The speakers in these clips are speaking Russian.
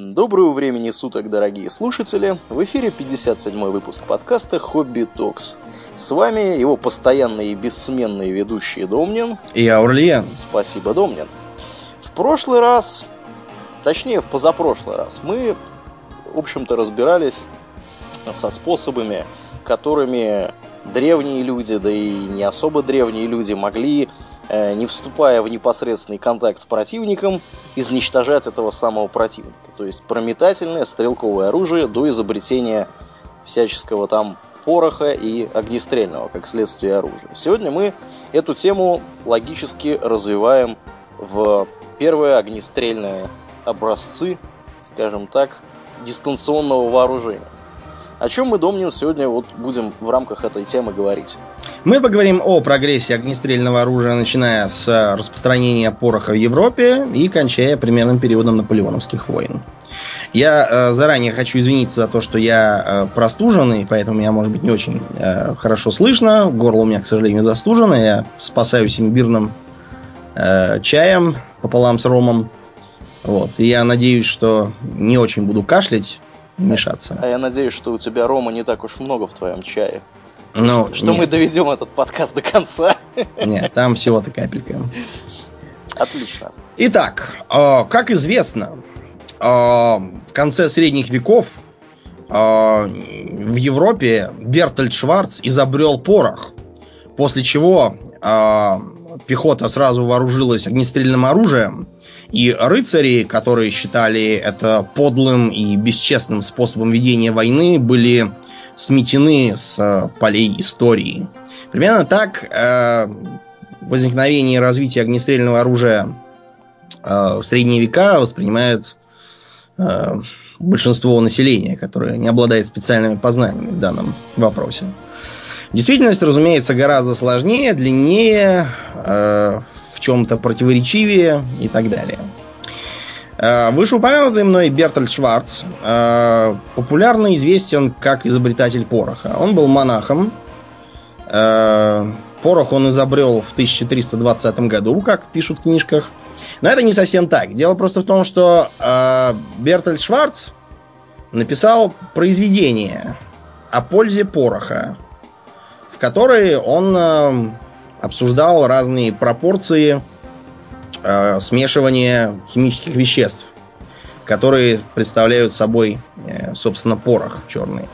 Доброго времени суток, дорогие слушатели! В эфире 57-й выпуск подкаста «Хобби Токс». С вами его постоянные и бессменные ведущие Домнин и Аурлиен. Спасибо, Домнин. В прошлый раз, точнее, в позапрошлый раз, мы, в общем-то, разбирались со способами, которыми древние люди, да и не особо древние люди могли не вступая в непосредственный контакт с противником, изничтожать этого самого противника. То есть прометательное стрелковое оружие до изобретения всяческого там пороха и огнестрельного, как следствие оружия. Сегодня мы эту тему логически развиваем в первые огнестрельные образцы, скажем так, дистанционного вооружения. О чем мы, Домнин, сегодня вот будем в рамках этой темы говорить? Мы поговорим о прогрессе огнестрельного оружия, начиная с э, распространения пороха в Европе и кончая примерным периодом наполеоновских войн. Я э, заранее хочу извиниться за то, что я э, простуженный, поэтому меня, может быть, не очень э, хорошо слышно. Горло у меня, к сожалению, застужено. Я спасаюсь имбирным э, чаем пополам с ромом. Вот. И я надеюсь, что не очень буду кашлять, мешаться. А я надеюсь, что у тебя рома не так уж много в твоем чае. Ну, что, что мы доведем этот подкаст до конца. Нет, там всего-то капелька. Отлично. Итак, э, как известно, э, в конце средних веков э, в Европе Бертольд Шварц изобрел порох, после чего пехота сразу вооружилась огнестрельным оружием, и рыцари, которые считали это подлым и бесчестным способом ведения войны, были сметены с э, полей истории. Примерно так э, возникновение и развитие огнестрельного оружия э, в средние века воспринимает э, большинство населения, которое не обладает специальными познаниями в данном вопросе. Действительность, разумеется, гораздо сложнее, длиннее, э, в чем-то противоречивее и так далее. Э, вышеупомянутый мной Бертольд Шварц э, популярно известен как изобретатель пороха. Он был монахом. Э, порох он изобрел в 1320 году, как пишут в книжках. Но это не совсем так. Дело просто в том, что Бертольд Шварц написал произведение о пользе пороха, в которой он обсуждал разные пропорции э, смешивания химических веществ, которые представляют собой, э, собственно, порох черный.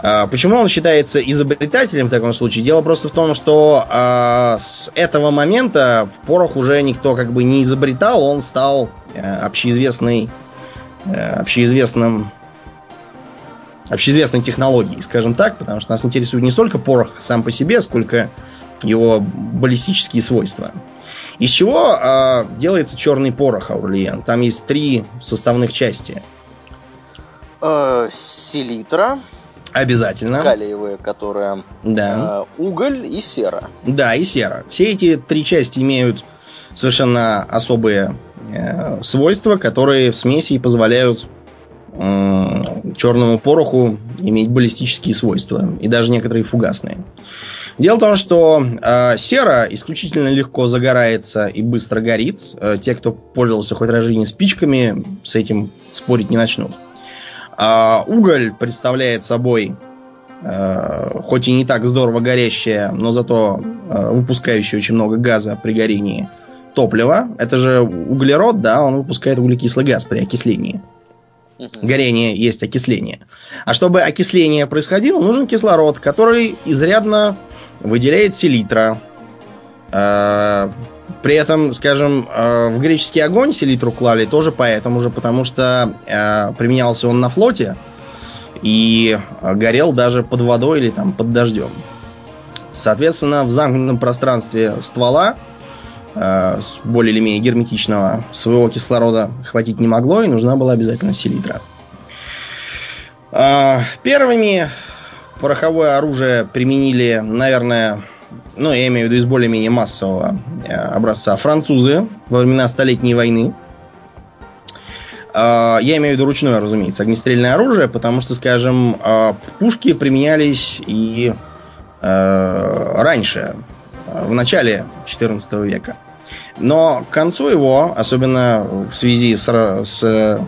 А почему он считается изобретателем в таком случае? Дело просто в том, что э, с этого момента порох уже никто как бы не изобретал, он стал э, общеизвестной, э, общеизвестным общеизвестной технологией, скажем так, потому что нас интересует не столько порох сам по себе, сколько его баллистические свойства. Из чего э, делается черный порох, Аурлиен? Там есть три составных части. Э, селитра. Обязательно. Калиевая, которая... Да. Э, уголь и сера. Да, и сера. Все эти три части имеют совершенно особые э, свойства, которые в смеси позволяют э, черному пороху иметь баллистические свойства. И даже некоторые фугасные. Дело в том, что э, сера исключительно легко загорается и быстро горит. Э, те, кто пользовался хоть раз жизни спичками, с этим спорить не начнут. А уголь представляет собой, э, хоть и не так здорово горящее, но зато э, выпускающее очень много газа при горении топливо. Это же углерод, да, он выпускает углекислый газ при окислении. Горение есть окисление. А чтобы окисление происходило, нужен кислород, который изрядно выделяет селитра. Э, при этом, скажем, э, в греческий огонь селитру клали тоже поэтому же, потому что э, применялся он на флоте и горел даже под водой или там под дождем. Соответственно, в замкнутом пространстве ствола с более или менее герметичного своего кислорода хватить не могло, и нужна была обязательно селитра. Первыми пороховое оружие применили, наверное, ну, я имею в виду из более-менее массового э, образца, французы во времена Столетней войны. Э, я имею в виду ручное, разумеется, огнестрельное оружие, потому что, скажем, э, пушки применялись и раньше, в начале 14 века. Но к концу его, особенно в связи с, с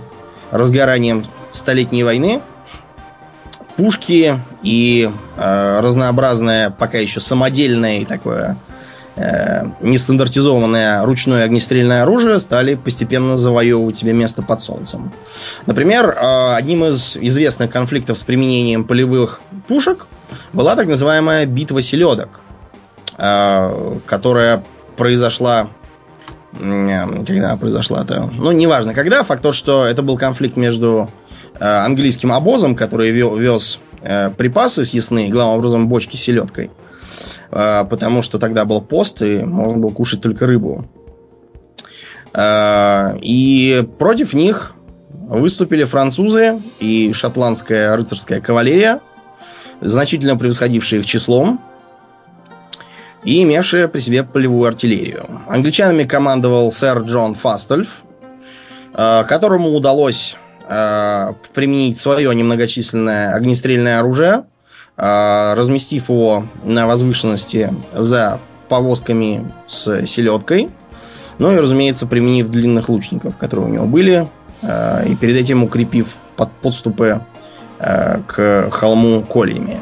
разгоранием Столетней войны пушки и э, разнообразное, пока еще самодельное и такое э, нестандартизованное ручное огнестрельное оружие стали постепенно завоевывать себе место под солнцем. Например, э, одним из известных конфликтов с применением полевых пушек была так называемая битва селедок, которая произошла когда произошла-то? Ну, неважно, когда. Факт то, что это был конфликт между э, английским обозом, который вез э, припасы съестные, главным образом бочки с селедкой. Э, потому что тогда был пост, и можно было кушать только рыбу. И против них выступили французы и шотландская рыцарская кавалерия, значительно превосходившие их числом и имевшая при себе полевую артиллерию. Англичанами командовал сэр Джон Фастельф, э, которому удалось э, применить свое немногочисленное огнестрельное оружие, э, разместив его на возвышенности за повозками с селедкой, ну и, разумеется, применив длинных лучников, которые у него были, и перед этим укрепив под подступы к холму кольями.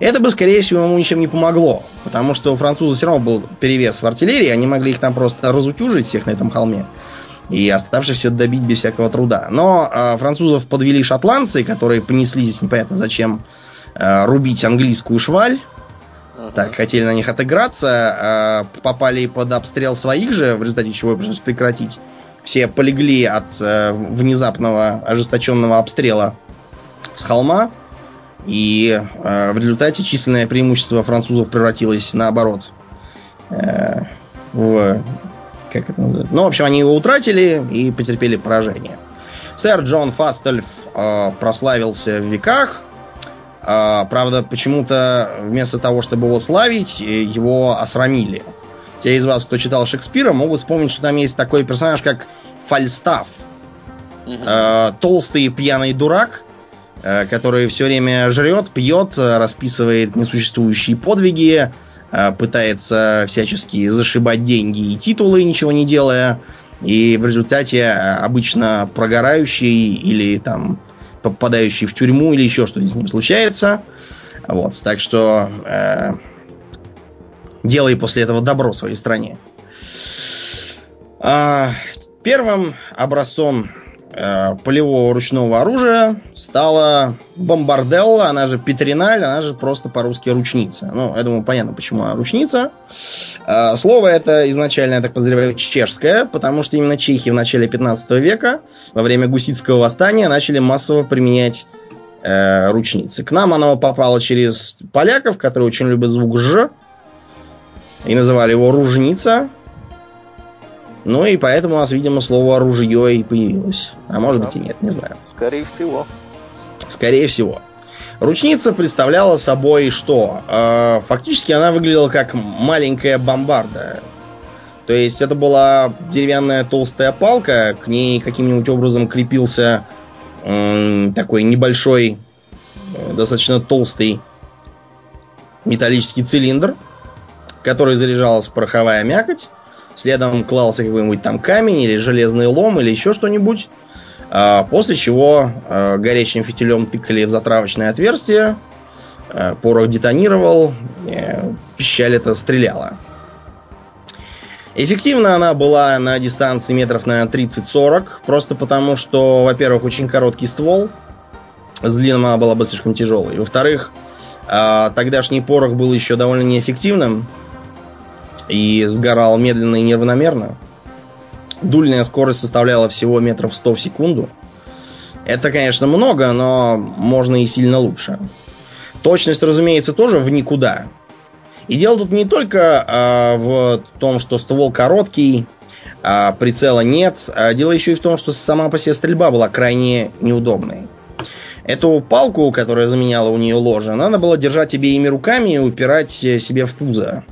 Это бы, скорее всего, ему ничем не помогло. Потому что у французов все равно был перевес в артиллерии. Они могли их там просто разутюжить всех на этом холме. И оставшихся добить без всякого труда. Но э, французов подвели шотландцы, которые понесли здесь непонятно зачем э, рубить английскую шваль. Uh-huh. Так, хотели на них отыграться, э, попали под обстрел своих же, в результате чего пришлось прекратить. Все полегли от э, внезапного ожесточенного обстрела с холма. И э, в результате численное преимущество французов превратилось наоборот э, в... Как это называется? Ну, в общем, они его утратили и потерпели поражение. Сэр Джон Фастельф э, прославился в веках. Э, правда, почему-то вместо того, чтобы его славить, его осрамили. Те из вас, кто читал Шекспира, могут вспомнить, что там есть такой персонаж, как Фальстаф. Э, толстый пьяный дурак, Э, который все время жрет, пьет, расписывает несуществующие подвиги, э, пытается всячески зашибать деньги и титулы, ничего не делая, и в результате э, обычно прогорающий или там попадающий в тюрьму или еще что-то с ним случается. Вот, так что э, делай после этого добро своей стране. А, первым образцом Э, полевого ручного оружия стала бомбарделла, она же петриналь, она же просто по-русски ручница. Ну, я думаю, понятно, почему она ручница. Э, слово это изначально, я так подозреваю, чешское, потому что именно чехи в начале 15 века, во время гуситского восстания, начали массово применять э, ручницы. К нам оно попало через поляков, которые очень любят звук «ж», и называли его ружница, ну и поэтому у нас, видимо, слово оружие и появилось. А может да. быть и нет, не знаю. Скорее всего. Скорее всего. Ручница представляла собой что? Э, фактически она выглядела как маленькая бомбарда. То есть это была деревянная толстая палка, к ней каким-нибудь образом крепился такой небольшой, э, достаточно толстый металлический цилиндр, который заряжалась пороховая мякоть. Следом клался какой-нибудь там камень или железный лом или еще что-нибудь. А, после чего а, горячим фитилем тыкали в затравочное отверстие. А, порох детонировал. Э, пищаль это стреляла. Эффективна она была на дистанции метров, на 30-40. Просто потому, что, во-первых, очень короткий ствол. С длинным она была бы слишком тяжелой. Во-вторых, тогдашний порох был еще довольно неэффективным и сгорал медленно и неравномерно. Дульная скорость составляла всего метров 100 в секунду. Это, конечно, много, но можно и сильно лучше. Точность, разумеется, тоже в никуда. И дело тут не только а, в том, что ствол короткий, а прицела нет, а дело еще и в том, что сама по себе стрельба была крайне неудобной. Эту палку, которая заменяла у нее ложе, надо было держать обеими руками и упирать себе в пузо.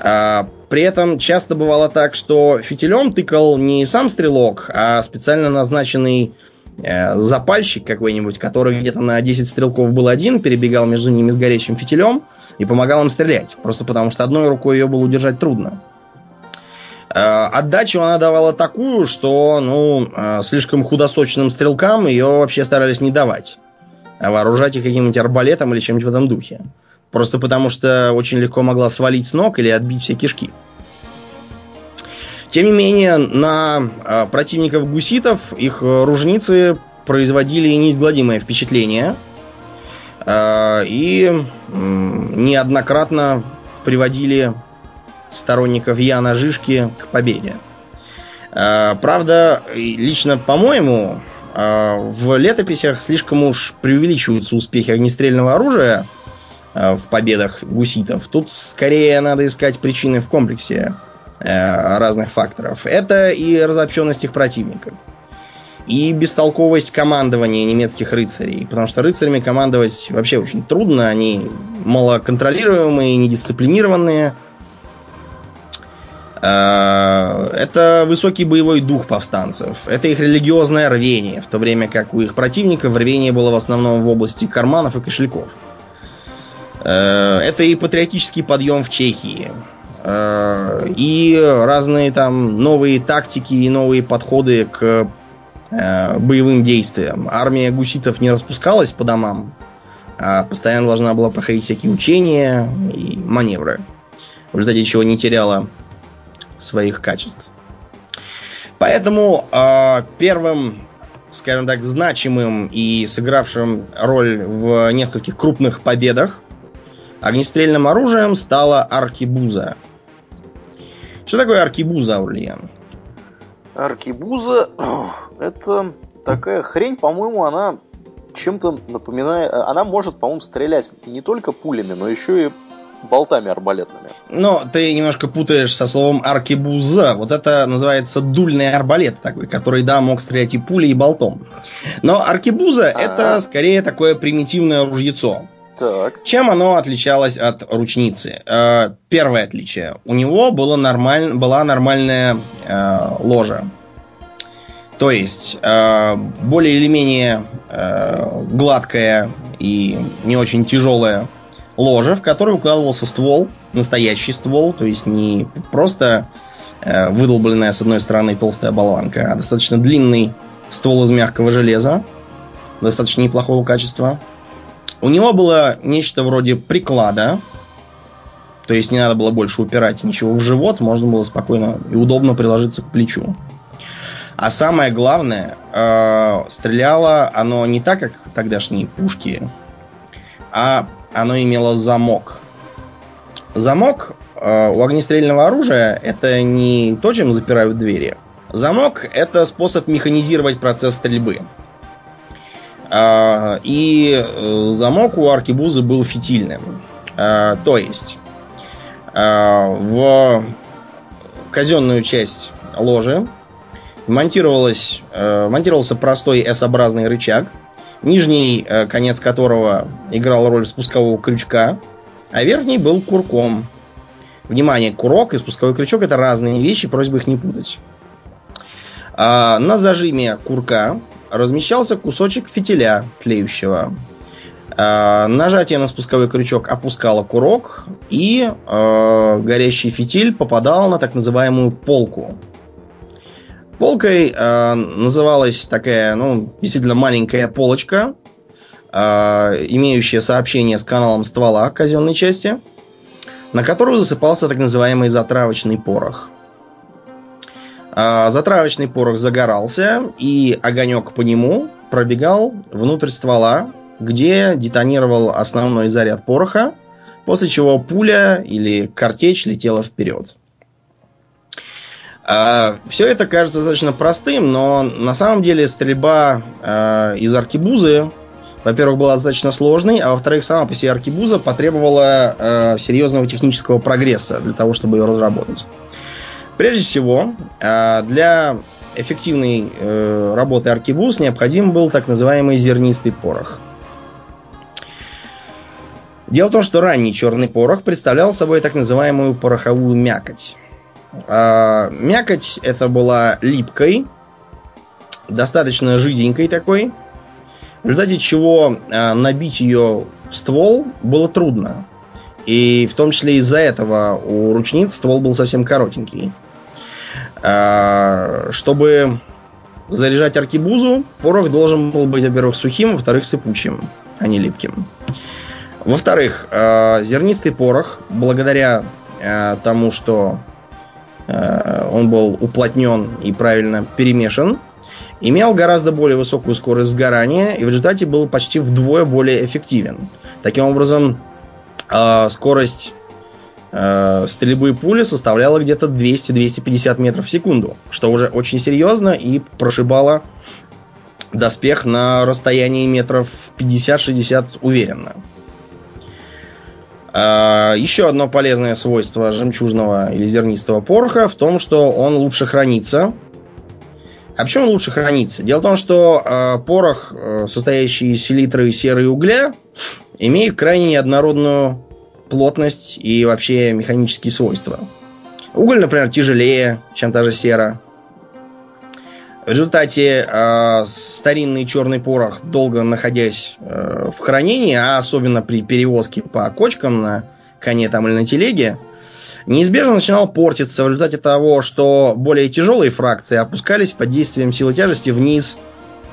А, при этом часто бывало так, что фитилем тыкал не сам стрелок, а специально назначенный э, запальщик какой-нибудь, который где-то на 10 стрелков был один, перебегал между ними с горячим фитилем и помогал им стрелять. Просто потому что одной рукой ее было удержать трудно. Отдачу она давала такую, что ну, слишком худосочным стрелкам ее вообще старались не давать. А вооружать их каким-нибудь арбалетом или чем-нибудь в этом духе. Просто потому что очень легко могла свалить с ног или отбить все кишки. Тем не менее, на противников гуситов их ружницы производили неизгладимое впечатление – а, и неоднократно приводили сторонников Яна Жишки к победе. А, правда, лично по-моему, в летописях слишком уж преувеличиваются успехи огнестрельного оружия в победах гуситов. Тут скорее надо искать причины в комплексе разных факторов. Это и разобщенность их противников – и бестолковость командования немецких рыцарей. Потому что рыцарями командовать вообще очень трудно. Они малоконтролируемые, недисциплинированные. А, это высокий боевой дух повстанцев. Это их религиозное рвение, в то время как у их противников рвение было в основном в области карманов и кошельков. А, это и патриотический подъем в Чехии. А, и разные там новые тактики и новые подходы к Э, боевым действиям. Армия гуситов не распускалась по домам, а постоянно должна была проходить всякие учения и маневры, в результате чего не теряла своих качеств. Поэтому э, первым, скажем так, значимым и сыгравшим роль в нескольких крупных победах огнестрельным оружием стала аркибуза. Что такое аркибуза, Ульян? Аркибуза это такая хрень, по-моему, она чем-то напоминает... Она может, по-моему, стрелять не только пулями, но еще и болтами арбалетными. Но ты немножко путаешь со словом аркебуза. Вот это называется дульный арбалет такой, который, да, мог стрелять и пулей, и болтом. Но аркебуза А-а-а. это скорее такое примитивное ружьецо. Так. Чем оно отличалось от ручницы? Э, первое отличие. У него было нормаль... была нормальная э, ложа. То есть э, более или менее гладкая и не очень тяжелая ложа, в которой укладывался ствол, настоящий ствол, то есть не просто выдолбленная с одной стороны толстая болванка, а достаточно длинный ствол из мягкого железа, достаточно неплохого качества. У него было нечто вроде приклада, то есть не надо было больше упирать ничего в живот, можно было спокойно и удобно приложиться к плечу. А самое главное, э, стреляло оно не так, как тогдашние пушки, а оно имело замок. Замок э, у огнестрельного оружия это не то, чем запирают двери. Замок это способ механизировать процесс стрельбы. Э, и э, замок у аркебузы был фитильным. Э, то есть э, в казенную часть ложи монтировалось, э, монтировался простой S-образный рычаг, нижний э, конец которого играл роль спускового крючка, а верхний был курком. Внимание, курок и спусковой крючок это разные вещи, просьба их не путать. А, на зажиме курка размещался кусочек фитиля тлеющего. А, нажатие на спусковой крючок опускало курок, и а, горящий фитиль попадал на так называемую полку. Полкой э, называлась такая, ну, действительно маленькая полочка, э, имеющая сообщение с каналом ствола казенной части, на которую засыпался так называемый затравочный порох. Э, затравочный порох загорался, и огонек по нему пробегал внутрь ствола, где детонировал основной заряд пороха, после чего пуля или картечь летела вперед. А, Все это кажется достаточно простым, но на самом деле стрельба а, из аркибузы, во-первых, была достаточно сложной, а во-вторых, сама по себе аркибуза потребовала а, серьезного технического прогресса для того, чтобы ее разработать. Прежде всего, для эффективной э, работы аркибуз необходим был так называемый зернистый порох. Дело в том, что ранний черный порох представлял собой так называемую пороховую мякоть. А, мякоть это была липкой, достаточно жиденькой такой, в результате чего набить ее в ствол было трудно. И в том числе из-за этого у ручниц ствол был совсем коротенький. А, чтобы заряжать аркибузу, порох должен был быть, во-первых, сухим, во-вторых, сыпучим, а не липким. Во-вторых, а, зернистый порох, благодаря а, тому, что он был уплотнен и правильно перемешан, имел гораздо более высокую скорость сгорания и в результате был почти вдвое более эффективен. Таким образом, скорость э, стрельбы пули составляла где-то 200-250 метров в секунду, что уже очень серьезно и прошибало доспех на расстоянии метров 50-60 уверенно. Э, еще одно полезное свойство жемчужного или зернистого пороха в том, что он лучше хранится. А почему он лучше хранится? Дело в том, что э, порох, э, состоящий из селитры, серы и угля, имеет крайне неоднородную плотность и вообще механические свойства. Уголь, например, тяжелее, чем та же сера. В результате э, старинный черный порох, долго находясь э, в хранении, а особенно при перевозке по кочкам на коне там или на телеге, неизбежно начинал портиться в результате того, что более тяжелые фракции опускались под действием силы тяжести вниз,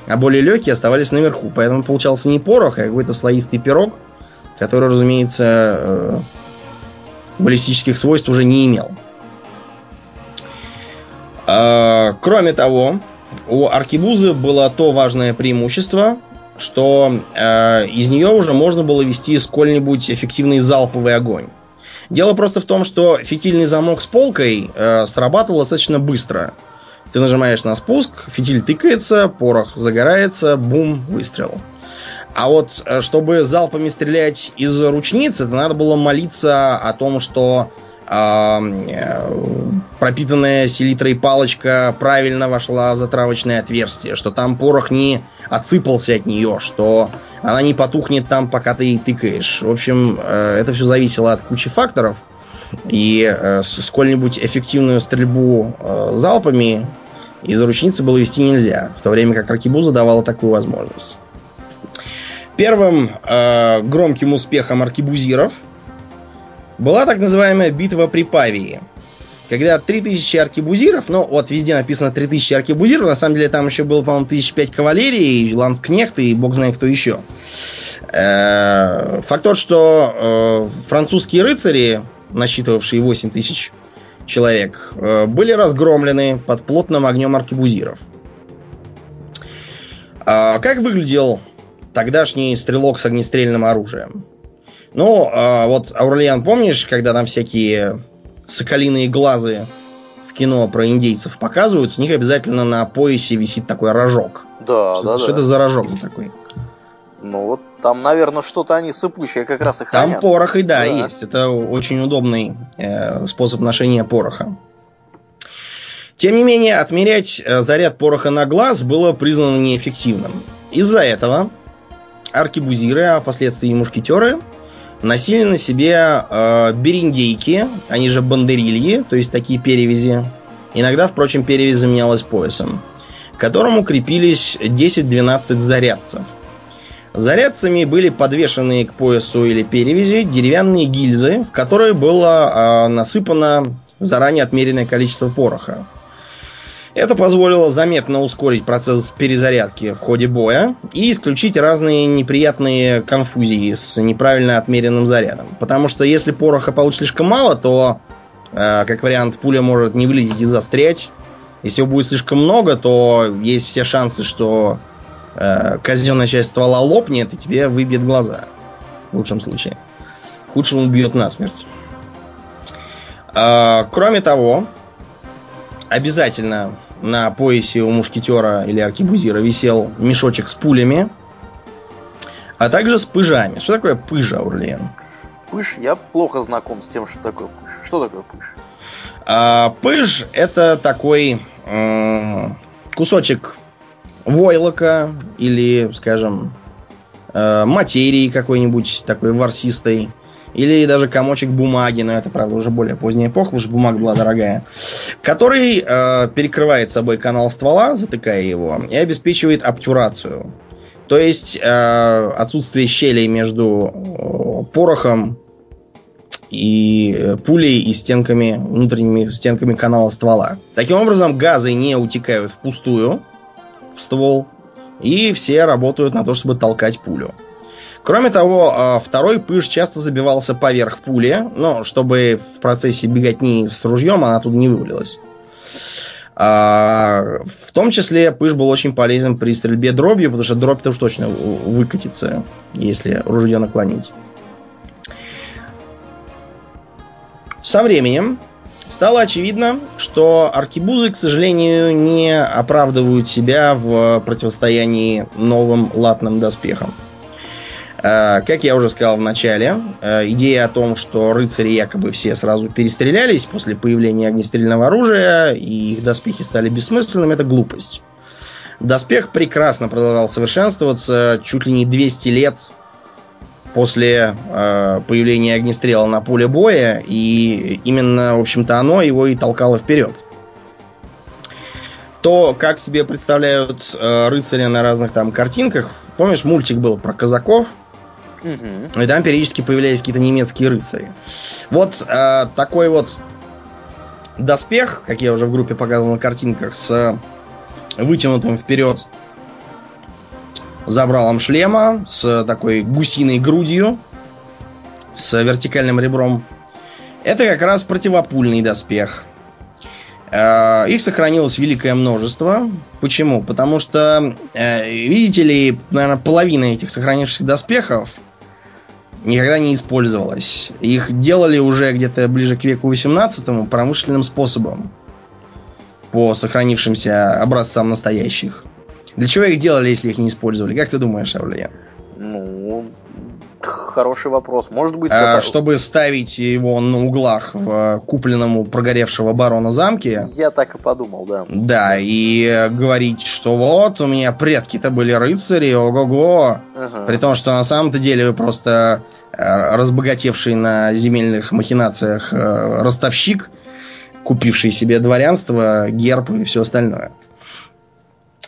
а более легкие оставались наверху. Поэтому получался не порох, а какой-то слоистый пирог – который, разумеется, э, баллистических свойств уже не имел. А, кроме того, у аркибузы было то важное преимущество, что э, из нее уже можно было вести сколь-нибудь эффективный залповый огонь. Дело просто в том, что фитильный замок с полкой э, срабатывал достаточно быстро. Ты нажимаешь на спуск, фитиль тыкается, порох загорается, бум, выстрел. А вот э, чтобы залпами стрелять из ручницы, это надо было молиться о том, что э, пропитанная селитрой палочка правильно вошла в затравочное отверстие, что там порох не отсыпался от нее, что она не потухнет там, пока ты ей тыкаешь. В общем, э, это все зависело от кучи факторов. И сколь-нибудь эффективную стрельбу залпами из ручницы было вести нельзя, в то время как Ракибуза давала такую возможность. Первым э, громким успехом аркибузиров была так называемая битва при Павии. Когда 3000 аркибузиров, ну вот везде написано 3000 аркибузиров, на самом деле там еще было, по-моему, 1005 кавалерии, ланскнехт и бог знает кто еще. Э, факт тот, что э, французские рыцари, насчитывавшие 8000 человек, э, были разгромлены под плотным огнем аркибузиров. А как выглядел тогдашний стрелок с огнестрельным оружием. Ну, а вот, Аурлиан, помнишь, когда там всякие соколиные глазы в кино про индейцев показывают, у них обязательно на поясе висит такой рожок. Да, что, да, что да. это за рожок за такой? Ну вот там, наверное, что-то они сыпучие как раз и хранят. Там порох и да, да. есть. Это очень удобный э, способ ношения пороха. Тем не менее, отмерять э, заряд пороха на глаз было признано неэффективным. Из-за этого аркебузиры, а впоследствии мушкетеры, носили на себе э, бериндейки, они же бандерильи, то есть такие перевязи. Иногда, впрочем, перевязь заменялась поясом, к которому крепились 10-12 зарядцев. Зарядцами были подвешены к поясу или перевязи деревянные гильзы, в которые было э, насыпано заранее отмеренное количество пороха. Это позволило заметно ускорить процесс перезарядки в ходе боя и исключить разные неприятные конфузии с неправильно отмеренным зарядом. Потому что если пороха получится слишком мало, то, э, как вариант, пуля может не вылететь и застрять. Если его будет слишком много, то есть все шансы, что э, казенная часть ствола лопнет и тебе выбьет глаза. В лучшем случае. В худшем убьет насмерть. Э, кроме того, обязательно на поясе у мушкетера или аркибузира висел мешочек с пулями, а также с пыжами. Что такое пыжа, Урлен? Пыж? Я плохо знаком с тем, что такое пыж. Что такое пыж? А, пыж это такой м- кусочек войлока или, скажем, э, материи какой-нибудь такой ворсистой или даже комочек бумаги, но это, правда, уже более поздняя эпоха, потому что бумага была дорогая, который э, перекрывает собой канал ствола, затыкая его, и обеспечивает обтюрацию. То есть э, отсутствие щелей между э, порохом и э, пулей и стенками, внутренними стенками канала ствола. Таким образом, газы не утекают впустую в ствол, и все работают на то, чтобы толкать пулю. Кроме того, а, второй пыш часто забивался поверх пули, но чтобы в процессе беготни с ружьем она тут не вывалилась. А, в том числе пыш был очень полезен при стрельбе дробью, потому что дробь-то уж точно выкатится, если ружье наклонить. Со временем стало очевидно, что аркибузы, к сожалению, не оправдывают себя в противостоянии новым латным доспехам. Э, как я уже сказал в начале, э, идея о том, что рыцари якобы все сразу перестрелялись после появления огнестрельного оружия, и их доспехи стали бессмысленными, это глупость. Доспех прекрасно продолжал совершенствоваться чуть ли не 200 лет после э, появления огнестрела на поле боя, и именно, в общем-то, оно его и толкало вперед. То, как себе представляют э, рыцари на разных там картинках, помнишь, мультик был про казаков, Угу. И там периодически появлялись какие-то немецкие рыцари. Вот э, такой вот доспех, как я уже в группе показывал на картинках, с вытянутым вперед забралом шлема, с такой гусиной грудью, с вертикальным ребром. Это как раз противопульный доспех. Э, их сохранилось великое множество. Почему? Потому что, э, видите ли, наверное, половина этих сохранившихся доспехов никогда не использовалась. Их делали уже где-то ближе к веку 18 промышленным способом. По сохранившимся образцам настоящих. Для чего их делали, если их не использовали? Как ты думаешь, Авлия? Хороший вопрос. Может быть... А, чтобы ставить его на углах в купленному прогоревшего барона замке. Я так и подумал, да. Да, и говорить, что вот, у меня предки-то были рыцари, ого-го. Ага. При том, что на самом-то деле вы просто э, разбогатевший на земельных махинациях э, ростовщик, купивший себе дворянство, герб и все остальное.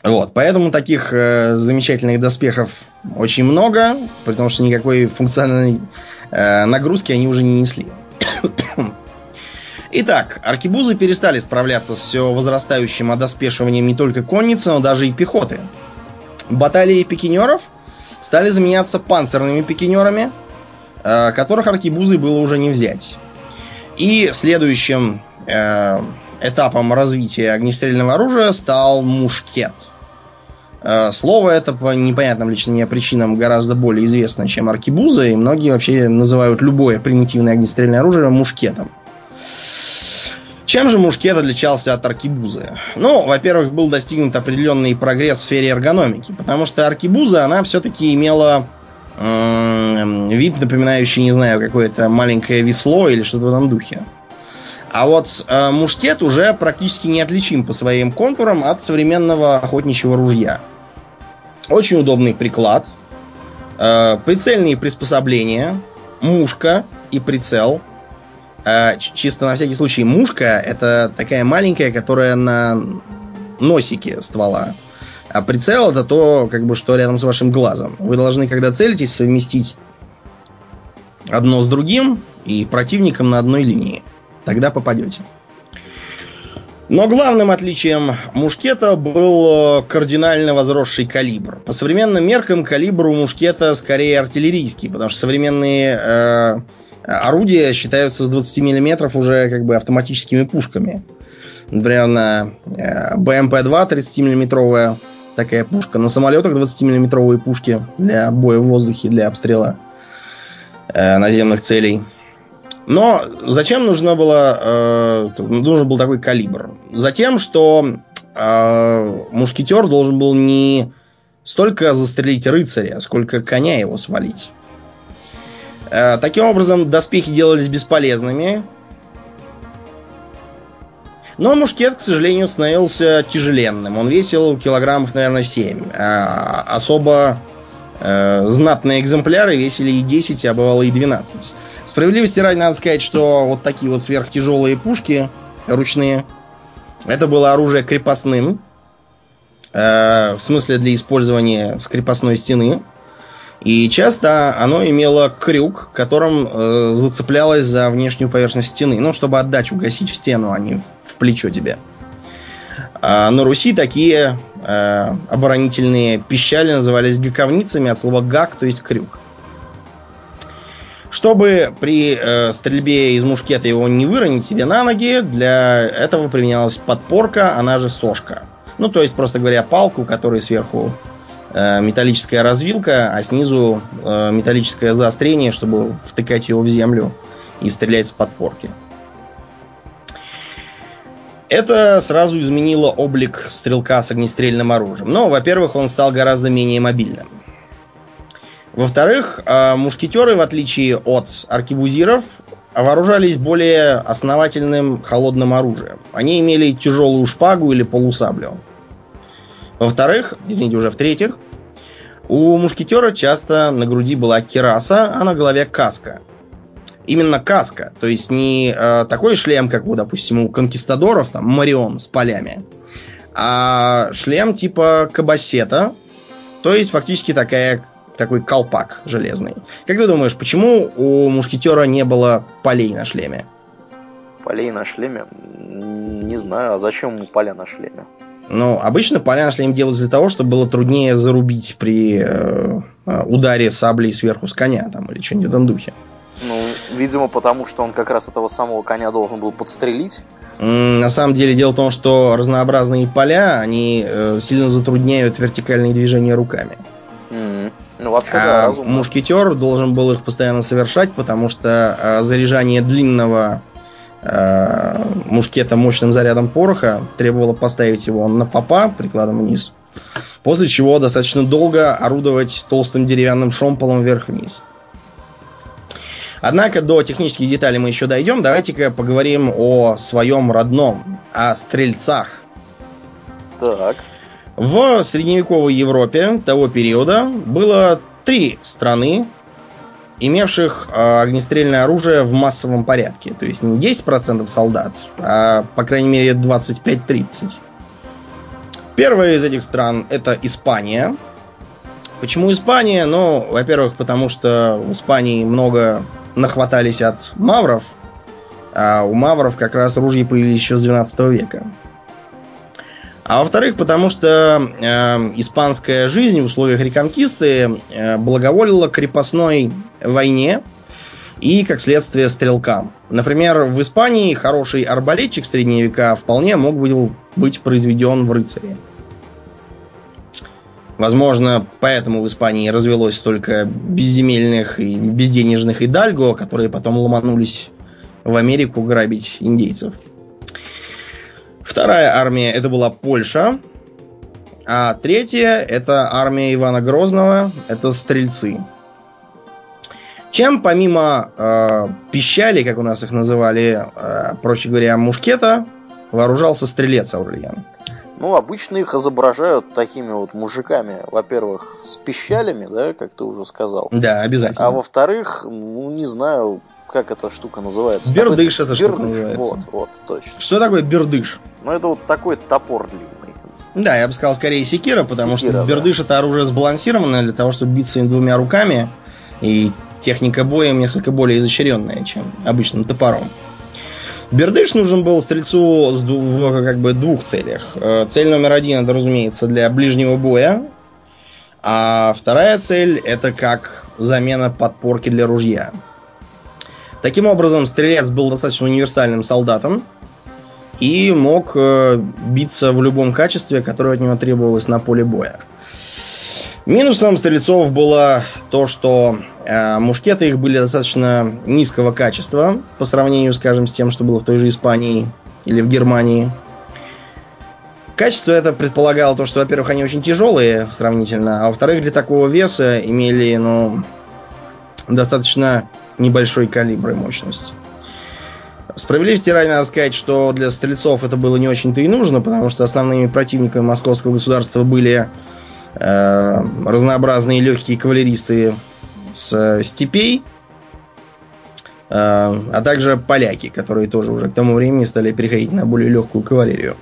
Вот, поэтому таких э, замечательных доспехов очень много, потому что никакой функциональной э, нагрузки они уже не несли. Итак, аркебузы перестали справляться с все возрастающим одоспешиванием не только конницы, но даже и пехоты. Баталии пикинеров стали заменяться панцирными пикинерами, э, которых аркебузы было уже не взять. И следующим э, этапом развития огнестрельного оружия стал мушкет. Э, слово это по непонятным лично мне причинам гораздо более известно, чем аркибуза, и многие вообще называют любое примитивное огнестрельное оружие мушкетом. Чем же мушкет отличался от аркибузы? Ну, во-первых, был достигнут определенный прогресс в сфере эргономики, потому что аркибуза, она все-таки имела вид, напоминающий, не знаю, какое-то маленькое весло или что-то в этом духе. А вот э, мушкет уже практически неотличим по своим контурам от современного охотничьего ружья. Очень удобный приклад, э, прицельные приспособления, мушка и прицел. Э, чисто на всякий случай, мушка это такая маленькая, которая на носике ствола. А прицел это то, как бы, что рядом с вашим глазом. Вы должны, когда целитесь, совместить одно с другим и противником на одной линии. Тогда попадете. Но главным отличием мушкета был э, кардинально возросший калибр. По современным меркам калибр у мушкета скорее артиллерийский, потому что современные э, орудия считаются с 20 мм уже как бы автоматическими пушками. Например, на э, БМП-2 30-миллиметровая такая пушка, на самолетах 20-миллиметровые пушки для боя в воздухе, для обстрела э, наземных целей – но зачем нужно было, э, нужен был такой калибр? Затем, что э, мушкетер должен был не столько застрелить рыцаря, сколько коня его свалить. Э, таким образом, доспехи делались бесполезными. Но мушкет, к сожалению, становился тяжеленным. Он весил килограммов, наверное, 7. А особо э, знатные экземпляры весили и 10, а бывало и 12. Справедливости ради надо сказать, что вот такие вот сверхтяжелые пушки ручные, это было оружие крепостным, э, в смысле для использования с крепостной стены. И часто оно имело крюк, которым э, зацеплялось за внешнюю поверхность стены, ну, чтобы отдачу гасить в стену, а не в плечо тебе. А на Руси такие э, оборонительные пищали назывались гаковницами от слова гак, то есть крюк. Чтобы при э, стрельбе из мушкета его не выронить себе на ноги, для этого применялась подпорка, она же сошка. Ну, то есть, просто говоря, палку, которой сверху э, металлическая развилка, а снизу э, металлическое заострение, чтобы втыкать его в землю и стрелять с подпорки. Это сразу изменило облик стрелка с огнестрельным оружием. Но, во-первых, он стал гораздо менее мобильным. Во-вторых, э, мушкетеры, в отличие от аркебузиров, вооружались более основательным холодным оружием. Они имели тяжелую шпагу или полусаблю. Во-вторых, извините, уже в-третьих, у мушкетера часто на груди была кераса, а на голове каска. Именно каска, то есть не э, такой шлем, как, у, допустим, у конкистадоров, там, Марион с полями, а шлем типа кабасета, то есть фактически такая такой колпак железный. Как ты думаешь, почему у мушкетера не было полей на шлеме? Полей на шлеме? Не знаю, а зачем ему поля на шлеме? Ну, обычно поля на шлеме делают для того, чтобы было труднее зарубить при э, э ударе саблей сверху с коня там, или что-нибудь в этом духе. Ну, видимо, потому что он как раз этого самого коня должен был подстрелить. На самом деле дело в том, что разнообразные поля, они э, сильно затрудняют вертикальные движения руками. Mm-hmm. Ну, вообще, а да, разумно. мушкетер должен был их постоянно совершать, потому что э, заряжание длинного э, мушкета мощным зарядом пороха требовало поставить его на попа прикладом вниз, после чего достаточно долго орудовать толстым деревянным шомполом вверх-вниз. Однако до технических деталей мы еще дойдем. Давайте-ка поговорим о своем родном, о стрельцах. Так. В средневековой Европе того периода было три страны, имевших э, огнестрельное оружие в массовом порядке. То есть не 10% солдат, а по крайней мере 25-30. Первая из этих стран это Испания. Почему Испания? Ну, во-первых, потому что в Испании много нахватались от мавров, а у мавров как раз ружья появились еще с 12 века. А во-вторых, потому что э, испанская жизнь в условиях реконкисты э, благоволила крепостной войне и, как следствие, стрелкам. Например, в Испании хороший арбалетчик в средние века вполне мог был быть произведен в рыцаре. Возможно, поэтому в Испании развелось столько безземельных и безденежных идальго, которые потом ломанулись в Америку грабить индейцев. Вторая армия это была Польша. А третья это армия Ивана Грозного, это стрельцы. Чем помимо э, пищали, как у нас их называли, э, проще говоря, мушкета, вооружался стрелец Аурлиен? Ну, обычно их изображают такими вот мужиками, во-первых, с пищалями, да, как ты уже сказал. Да, обязательно. А во-вторых, ну, не знаю, как эта штука называется. Бердыш эта штука называется. Вот, вот, точно. Что такое бердыш? Ну, это вот такой топор длинный. Да, я бы сказал скорее секира, потому секира, что бердыш да. это оружие сбалансированное для того, чтобы биться им двумя руками. И техника боя несколько более изощренная, чем обычным топором. Бердыш нужен был стрельцу в как бы двух целях. Э, цель номер один это, разумеется, для ближнего боя. А вторая цель это как замена подпорки для ружья. Таким образом, стрелец был достаточно универсальным солдатом и мог э, биться в любом качестве, которое от него требовалось на поле боя. Минусом стрельцов было то, что мушкеты их были достаточно низкого качества по сравнению, скажем, с тем, что было в той же Испании или в Германии. Качество это предполагало то, что, во-первых, они очень тяжелые сравнительно, а во-вторых, для такого веса имели, ну, достаточно небольшой калибр и мощность. Справедливости ради надо сказать, что для стрельцов это было не очень-то и нужно, потому что основными противниками московского государства были э, разнообразные легкие кавалеристы с э, степей, э, а также поляки, которые тоже уже к тому времени стали переходить на более легкую кавалерию.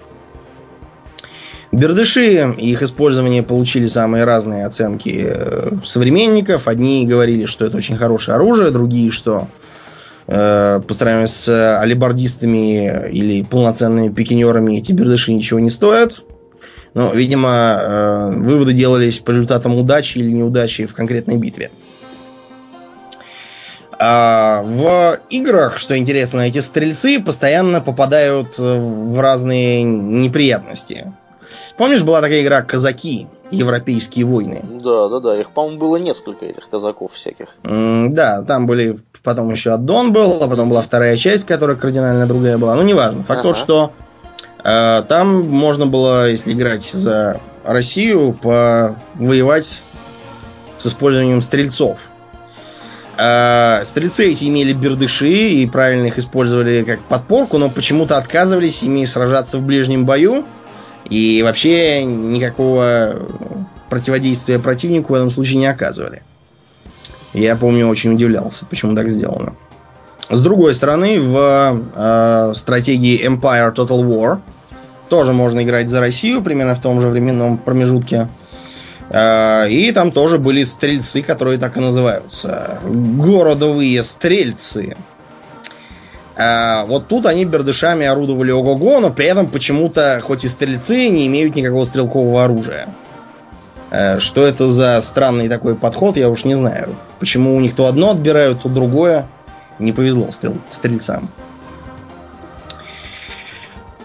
Бердыши и их использование получили самые разные оценки э, современников. Одни говорили, что это очень хорошее оружие, другие, что по сравнению с алибардистами или полноценными пикинерами эти бердыши ничего не стоят. Но, видимо, выводы делались по результатам удачи или неудачи в конкретной битве. А в играх, что интересно, эти стрельцы постоянно попадают в разные неприятности. Помнишь, была такая игра «Казаки», европейские войны. Да, да, да. Их, по-моему, было несколько этих казаков всяких. Да, там были потом еще аддон был, а потом была вторая часть, которая кардинально другая была. Ну, неважно. Факт ага. тот, что э, там можно было, если играть за Россию, воевать с использованием стрельцов. Э, стрельцы эти имели бердыши и правильно их использовали как подпорку, но почему-то отказывались ими сражаться в ближнем бою и вообще никакого противодействия противнику в этом случае не оказывали. Я помню, очень удивлялся, почему так сделано. С другой стороны, в э, стратегии Empire Total War тоже можно играть за Россию, примерно в том же временном промежутке. И там тоже были стрельцы, которые так и называются. Городовые стрельцы. А, вот тут они бердышами орудовали ого-го, но при этом почему-то, хоть и стрельцы, не имеют никакого стрелкового оружия. А, что это за странный такой подход, я уж не знаю. Почему у них то одно отбирают, то другое. Не повезло стрел- стрельцам.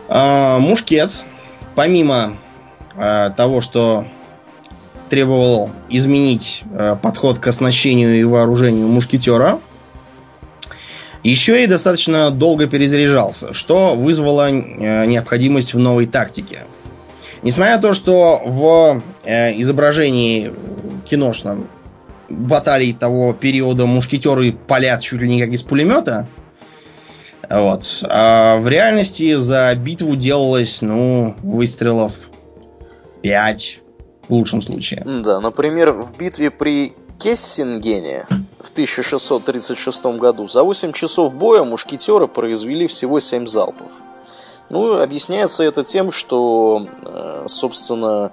А, мушкет, помимо а, того, что требовал изменить а, подход к оснащению и вооружению мушкетера, еще и достаточно долго перезаряжался, что вызвало э, необходимость в новой тактике. Несмотря на то, что в э, изображении киношном баталий того периода мушкетеры палят чуть ли не как из пулемета, вот, а в реальности за битву делалось, ну, выстрелов 5 в лучшем случае. Да, например, в битве при Кессингене в 1636 году за 8 часов боя мушкетеры произвели всего 7 залпов. Ну, объясняется это тем, что, э, собственно,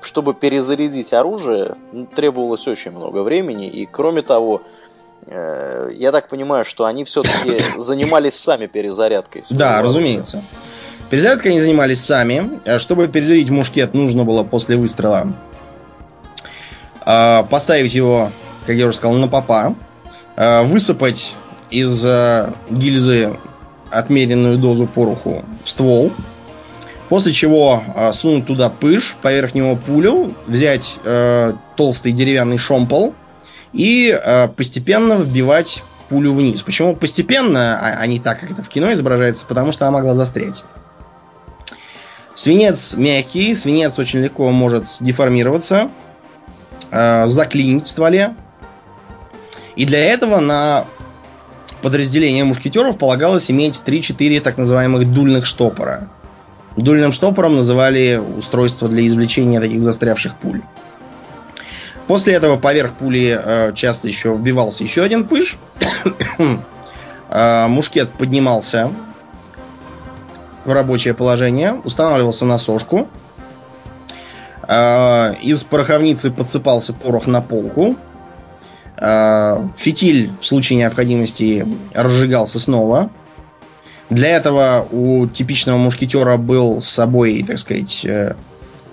чтобы перезарядить оружие, требовалось очень много времени, и кроме того, э, я так понимаю, что они все-таки занимались сами перезарядкой. Да, разумеется. Перезарядкой они занимались сами. А чтобы перезарядить мушкет, нужно было после выстрела а, поставить его, как я уже сказал, на попа, а, высыпать из а, гильзы отмеренную дозу пороху в ствол, после чего сунуть туда пыш, поверх него пулю, взять толстый деревянный шомпол и постепенно вбивать пулю вниз. Почему постепенно, а не так, как это в кино изображается, потому что она могла застрять. Свинец мягкий, свинец очень легко может деформироваться, э, заклинить в стволе. И для этого на подразделение мушкетеров полагалось иметь 3-4 так называемых дульных штопора. Дульным штопором называли устройство для извлечения таких застрявших пуль. После этого поверх пули э, часто еще вбивался еще один пыш. э, мушкет поднимался в рабочее положение, устанавливался на сошку. А, из пороховницы подсыпался порох на полку. А, фитиль в случае необходимости разжигался снова. Для этого у типичного мушкетера был с собой, так сказать, э,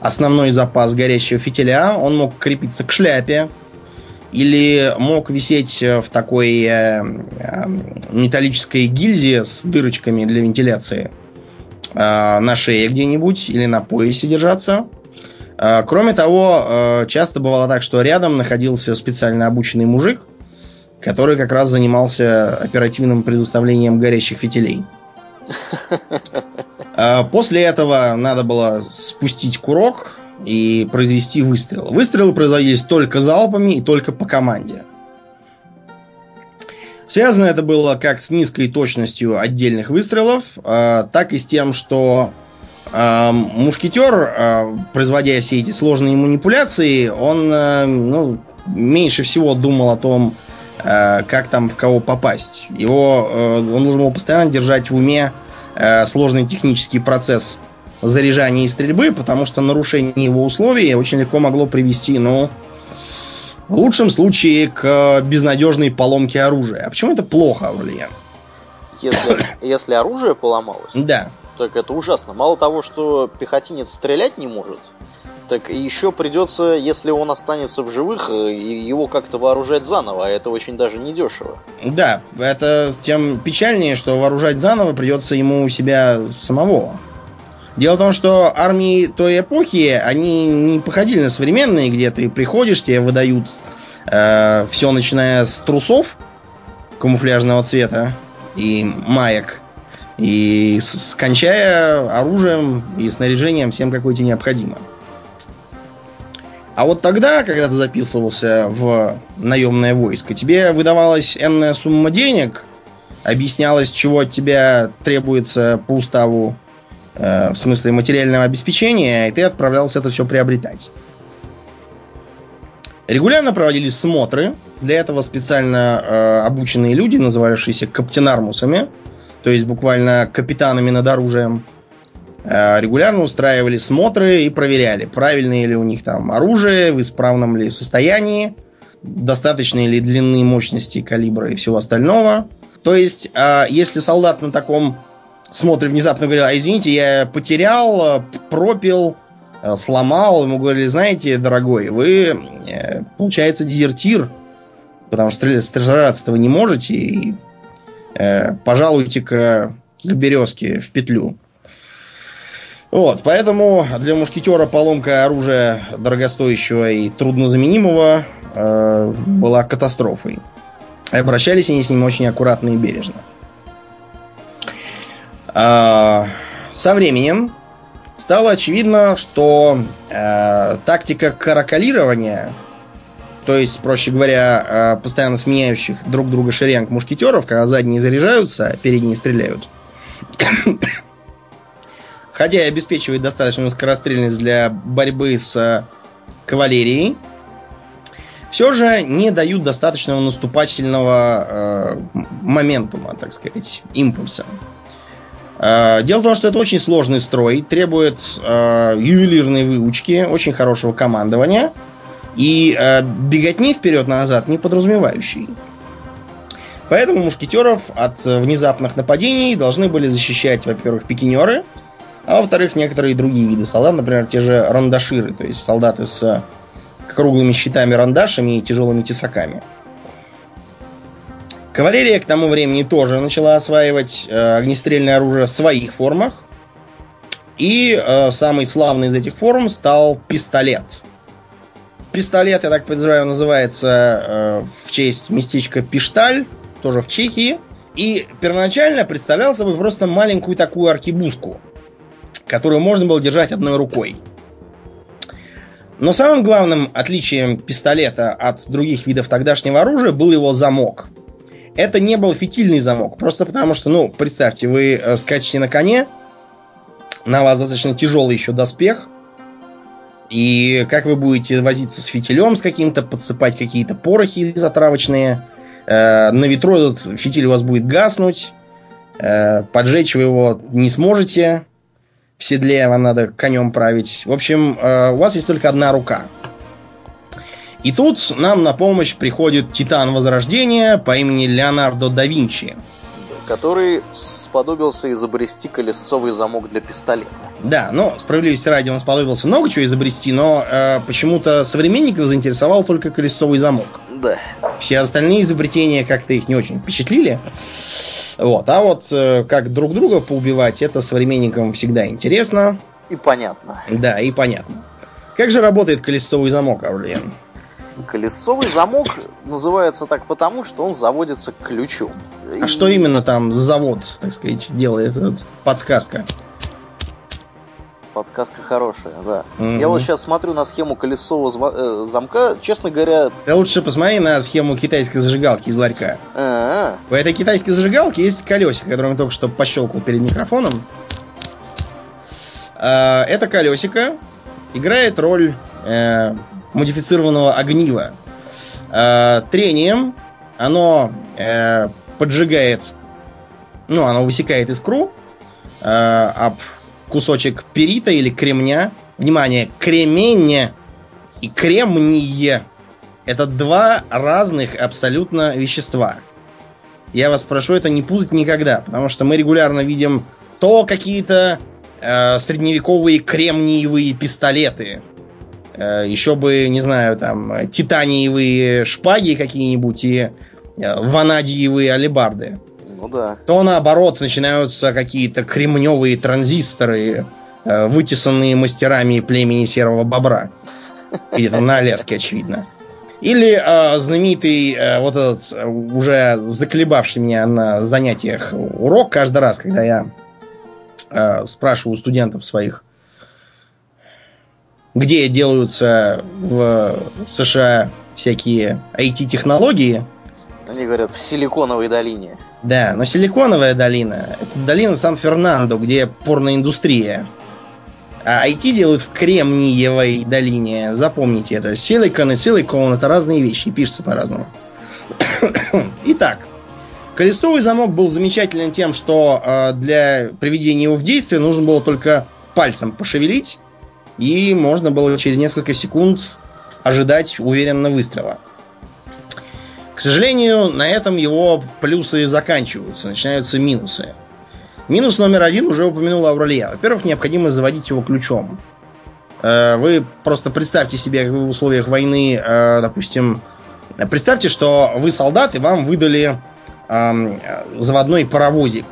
основной запас горящего фитиля. Он мог крепиться к шляпе или мог висеть в такой э, э, металлической гильзе с дырочками для вентиляции на шее где-нибудь или на поясе держаться. А, кроме того, а, часто бывало так, что рядом находился специально обученный мужик, который как раз занимался оперативным предоставлением горящих фитилей. После этого надо было спустить курок и произвести выстрел. Выстрелы производились только залпами и только по команде. Связано это было как с низкой точностью отдельных выстрелов, так и с тем, что мушкетер, производя все эти сложные манипуляции, он ну, меньше всего думал о том, как там в кого попасть. Его, он должен был постоянно держать в уме сложный технический процесс заряжания и стрельбы, потому что нарушение его условий очень легко могло привести, ну, в лучшем случае к безнадежной поломке оружия. А почему это плохо, Аурлиен? Если, если оружие поломалось, Да. так это ужасно. Мало того, что пехотинец стрелять не может, так еще придется, если он останется в живых, э, его как-то вооружать заново, а это очень даже недешево. Да, это тем печальнее, что вооружать заново придется ему у себя самого. Дело в том, что армии той эпохи, они не походили на современные, где ты приходишь, тебе выдают э, все, начиная с трусов камуфляжного цвета и маек, и скончая оружием и снаряжением всем, какое тебе необходимо. А вот тогда, когда ты записывался в наемное войско, тебе выдавалась энная сумма денег, объяснялось, чего от тебя требуется по уставу, э, в смысле материального обеспечения, и ты отправлялся это все приобретать. Регулярно проводились смотры. Для этого специально э, обученные люди, называвшиеся каптенармусами, то есть буквально капитанами над оружием, э, регулярно устраивали смотры и проверяли, правильное ли у них там оружие, в исправном ли состоянии, достаточной ли длины, мощности, калибра и всего остального. То есть, э, если солдат на таком смотре внезапно говорил, а извините, я потерял, э, пропил, э, сломал, ему говорили, знаете, дорогой, вы, э, получается, дезертир, потому что сражаться вы не можете, и э, пожалуйте-ка к березке в петлю. Вот, поэтому для мушкетера поломка оружия дорогостоящего и труднозаменимого э, была катастрофой. Обращались они с ним очень аккуратно и бережно. А, со временем стало очевидно, что э, тактика каракалирования, то есть, проще говоря, э, постоянно сменяющих друг друга шеренг мушкетеров, когда задние заряжаются, а передние стреляют, хотя и обеспечивает достаточную скорострельность для борьбы с э, кавалерией, все же не дают достаточного наступательного э, моментума, так сказать, импульса. Э, Дело в том, что это очень сложный строй, требует э, ювелирной выучки, очень хорошего командования и э, беготни вперед-назад не подразумевающий. Поэтому мушкетеров от внезапных нападений должны были защищать, во-первых, пикинеры, а во-вторых, некоторые другие виды солдат, например, те же рандаширы, то есть солдаты с круглыми щитами рандашами и тяжелыми тесаками. Кавалерия к тому времени тоже начала осваивать э, огнестрельное оружие в своих формах. И э, самый славный из этих форм стал пистолет. Пистолет, я так подозреваю, называется э, в честь местечка Пишталь, тоже в Чехии. И первоначально представлял собой просто маленькую такую аркибузку, которую можно было держать одной рукой. Но самым главным отличием пистолета от других видов тогдашнего оружия был его замок. Это не был фитильный замок, просто потому что, ну, представьте, вы э, скачете на коне, на вас достаточно тяжелый еще доспех, и как вы будете возиться с фитилем с каким-то, подсыпать какие-то порохи затравочные, э, на ветру этот фитиль у вас будет гаснуть, э, поджечь вы его не сможете, в седле вам надо конем править. В общем, э, у вас есть только одна рука. И тут нам на помощь приходит Титан Возрождения по имени Леонардо да Винчи. который сподобился изобрести колесовый замок для пистолета. Да, но справедливости ради он сподобился много чего изобрести, но э, почему-то современников заинтересовал только колесовый замок. Да. Все остальные изобретения как-то их не очень впечатлили. Вот. А вот э, как друг друга поубивать, это современникам всегда интересно. И понятно. Да, и понятно. Как же работает колесовый замок, Аурлиен? Колесовый замок называется так потому, что он заводится ключом. А И что именно там завод, так сказать, делает? Вот, подсказка. Подсказка хорошая, да. Мгм. Я вот сейчас смотрю на схему колесового э, замка. Честно говоря, Ты лучше посмотри на схему китайской зажигалки из ларька. э, В этой китайской зажигалке есть колесико, которое я только что пощелкал перед микрофоном. А, Это колесико играет роль э, модифицированного огнива. А, Трением оно э, поджигает, ну, оно высекает искру э, об кусочек перита или кремня. Внимание, кременье и кремние – это два разных абсолютно вещества. Я вас прошу это не путать никогда, потому что мы регулярно видим то какие-то э, средневековые кремниевые пистолеты, э, еще бы, не знаю, там, титаниевые шпаги какие-нибудь и э, ванадиевые алебарды. Ну да. То наоборот начинаются какие-то кремневые транзисторы, э, вытесанные мастерами племени серого бобра. Где-то на Аляске, очевидно. Или э, знаменитый э, вот этот э, уже заколебавший меня на занятиях урок каждый раз, когда я э, спрашиваю у студентов своих, где делаются в США всякие IT-технологии. Они говорят, в Силиконовой долине. Да, но Силиконовая долина – это долина Сан-Фернандо, где порноиндустрия. А IT делают в Кремниевой долине. Запомните это. Силикон и силикон – это разные вещи, пишется по-разному. Итак, колесовый замок был замечателен тем, что э, для приведения его в действие нужно было только пальцем пошевелить, и можно было через несколько секунд ожидать уверенно выстрела. К сожалению, на этом его плюсы заканчиваются, начинаются минусы. Минус номер один уже упомянул Ауралия. Во-первых, необходимо заводить его ключом. Э, вы просто представьте себе, как вы в условиях войны, э, допустим, представьте, что вы солдат, и вам выдали эм, заводной паровозик,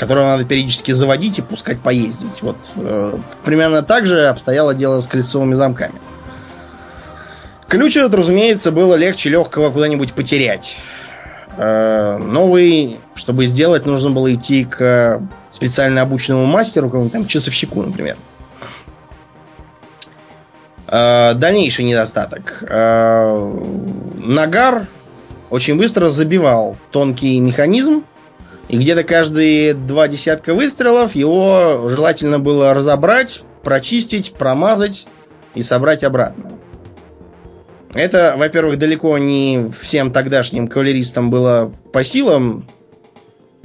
который надо периодически заводить и пускать поездить. Вот э, примерно так же обстояло дело с колесовыми замками. Ключ этот, разумеется, было легче легкого куда-нибудь потерять. Э, новый, чтобы сделать, нужно было идти к специально обученному мастеру, какому-нибудь там часовщику, например. Э, дальнейший недостаток. Э, нагар очень быстро забивал тонкий механизм, и где-то каждые два десятка выстрелов его желательно было разобрать, прочистить, промазать и собрать обратно. Это, во-первых, далеко не всем тогдашним кавалеристам было по силам.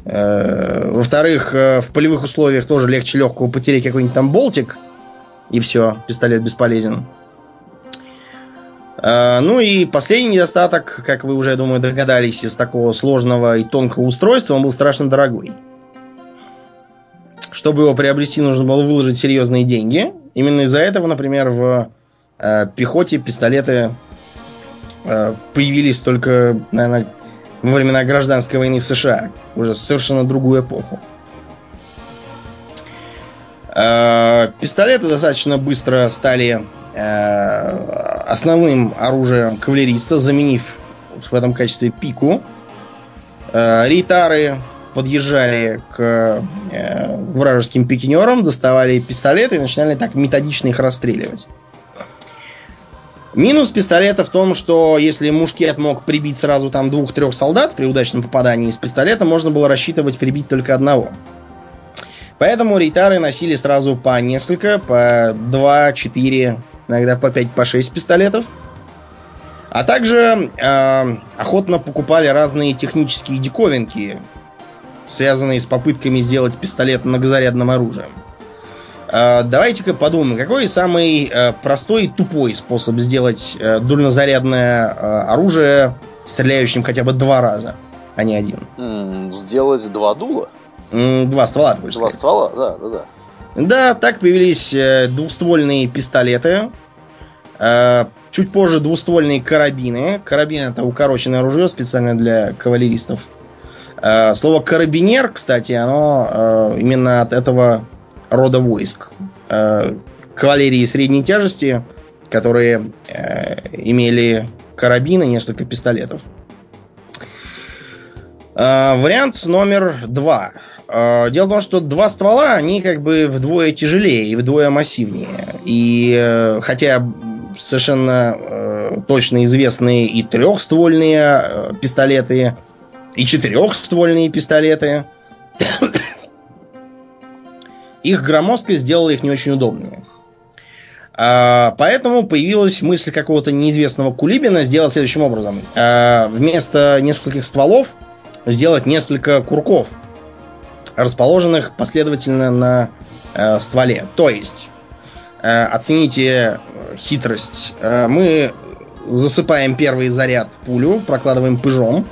Э, во-вторых, э, в полевых условиях тоже легче легкого потерять какой-нибудь там болтик. И все, пистолет бесполезен. Э, ну и последний недостаток, как вы уже, я думаю, догадались, из такого сложного и тонкого устройства, он был страшно дорогой. Чтобы его приобрести, нужно было выложить серьезные деньги. Именно из-за этого, например, в пехоте пистолеты Э, появились только, наверное, во времена гражданской войны в США. Уже совершенно другую эпоху. Э, пистолеты достаточно быстро стали э, основным оружием кавалериста, заменив в этом качестве пику. Рейтары подъезжали к вражеским пикинерам, доставали пистолеты и начинали так методично их расстреливать. Минус пистолета в том, что если мушкет мог прибить сразу там двух-трех солдат при удачном попадании из пистолета, можно было рассчитывать прибить только одного. Поэтому рейтары носили сразу по несколько, по 2, 4, иногда по 5, по 6 пистолетов. А также э, охотно покупали разные технические диковинки, связанные с попытками сделать пистолет многозарядным оружием. А, давайте-ка подумаем, какой самый э, простой и тупой способ сделать э, дульнозарядное э, оружие, стреляющим хотя бы два раза, а не один? Сделать два дула? Два ствола, больше Два ствола, да, да, да. Да, так появились двуствольные пистолеты. Чуть позже двуствольные карабины. Карабин это укороченное оружие специально для кавалеристов. Слово карабинер, кстати, оно именно от этого рода войск. Э, кавалерии средней тяжести, которые э, имели карабины, несколько пистолетов. Э, вариант номер два. Дело в том, что два ствола, они как бы вдвое тяжелее и вдвое массивнее. И хотя совершенно точно известные и трехствольные пистолеты, и четырехствольные пистолеты, их громоздкость сделала их не очень удобными. А, поэтому появилась мысль какого-то неизвестного Кулибина сделать следующим образом. А, вместо нескольких стволов сделать несколько курков, расположенных последовательно на э, стволе. То есть, э, оцените хитрость. Э, мы засыпаем первый заряд пулю, прокладываем пыжом.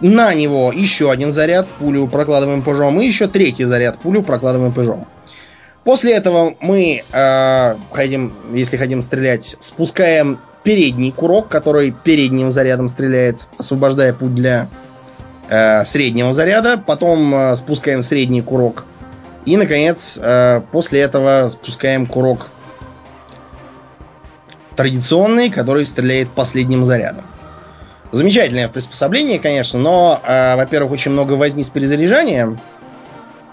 На него еще один заряд пулю прокладываем пыжом. И еще третий заряд пулю прокладываем пыжом. После этого мы э, хотим, если хотим стрелять, спускаем передний курок, который передним зарядом стреляет, освобождая путь для э, среднего заряда. Потом э, спускаем средний курок. И, наконец, э, после этого спускаем курок традиционный, который стреляет последним зарядом. Замечательное приспособление, конечно, но, э, во-первых, очень много возни с перезаряжанием.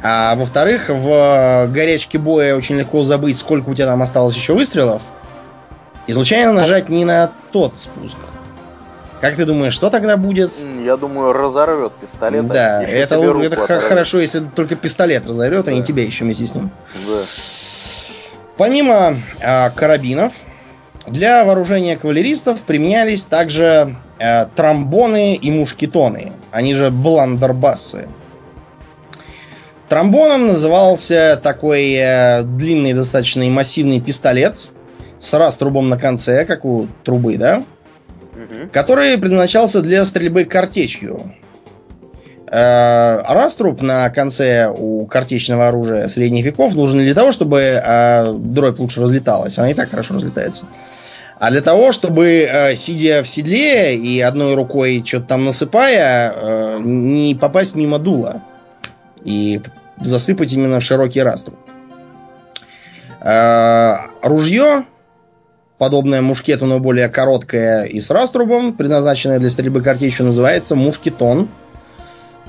А во-вторых, в горячке боя очень легко забыть, сколько у тебя там осталось еще выстрелов. И случайно нажать не на тот спуск. Как ты думаешь, что тогда будет? Я думаю, разорвет пистолет. Да, это, руку это оторвет. хорошо, если только пистолет разорвет, а не Да. тебя еще вместе с ним. Да. Помимо а, карабинов, для вооружения кавалеристов применялись также а, тромбоны и мушкетоны, они же бландербассы. Тромбоном назывался такой э, длинный, достаточно массивный пистолет с раструбом на конце, как у трубы, да? Мгм. который предназначался для стрельбы картечью. Э, Раструб на конце у картечного оружия средних веков нужен для того, чтобы э, дробь лучше разлеталась, она и так хорошо разлетается, а для того, чтобы, э, сидя в седле и одной рукой что-то там насыпая, не попасть мимо дула и засыпать именно в широкий раструб. Ружье подобное мушкету, но более короткое и с раструбом, предназначенное для стрельбы картечью, называется мушкетон.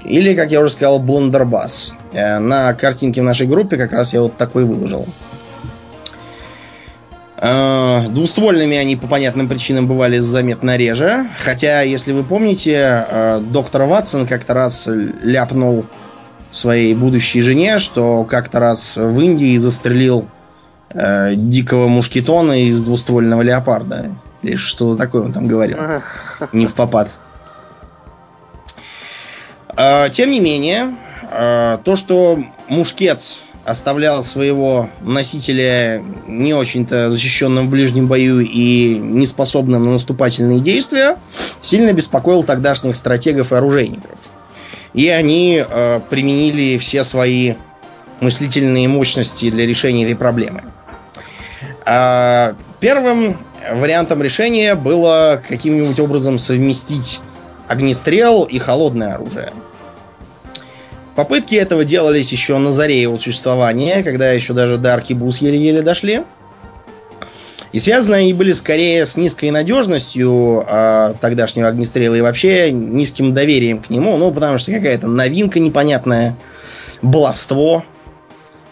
Или, как я уже сказал, блендербас. Э, На картинке в нашей группе как раз я вот такой выложил. Э, Двуствольными они по понятным причинам бывали заметно реже. Хотя, если вы помните, э, доктор Ватсон как-то раз ляпнул своей будущей жене, что как-то раз в Индии застрелил э, дикого мушкетона из двуствольного леопарда. Или что такое он там говорил. Не в попад. А, Тем не менее, а, то, что мушкет оставлял своего носителя не очень-то защищенным в ближнем бою и неспособным на наступательные действия, сильно беспокоил тогдашних стратегов и оружейников. И они э, применили все свои мыслительные мощности для решения этой проблемы. А, Первым вариантом решения было каким-нибудь образом совместить огнестрел и холодное оружие. Попытки этого делались еще на заре его существования, когда еще даже до аркибуз еле-еле дошли. И связаны они были скорее с низкой надежностью э, тогдашнего огнестрела и вообще низким доверием к нему. Ну, потому что какая-то новинка непонятная, баловство.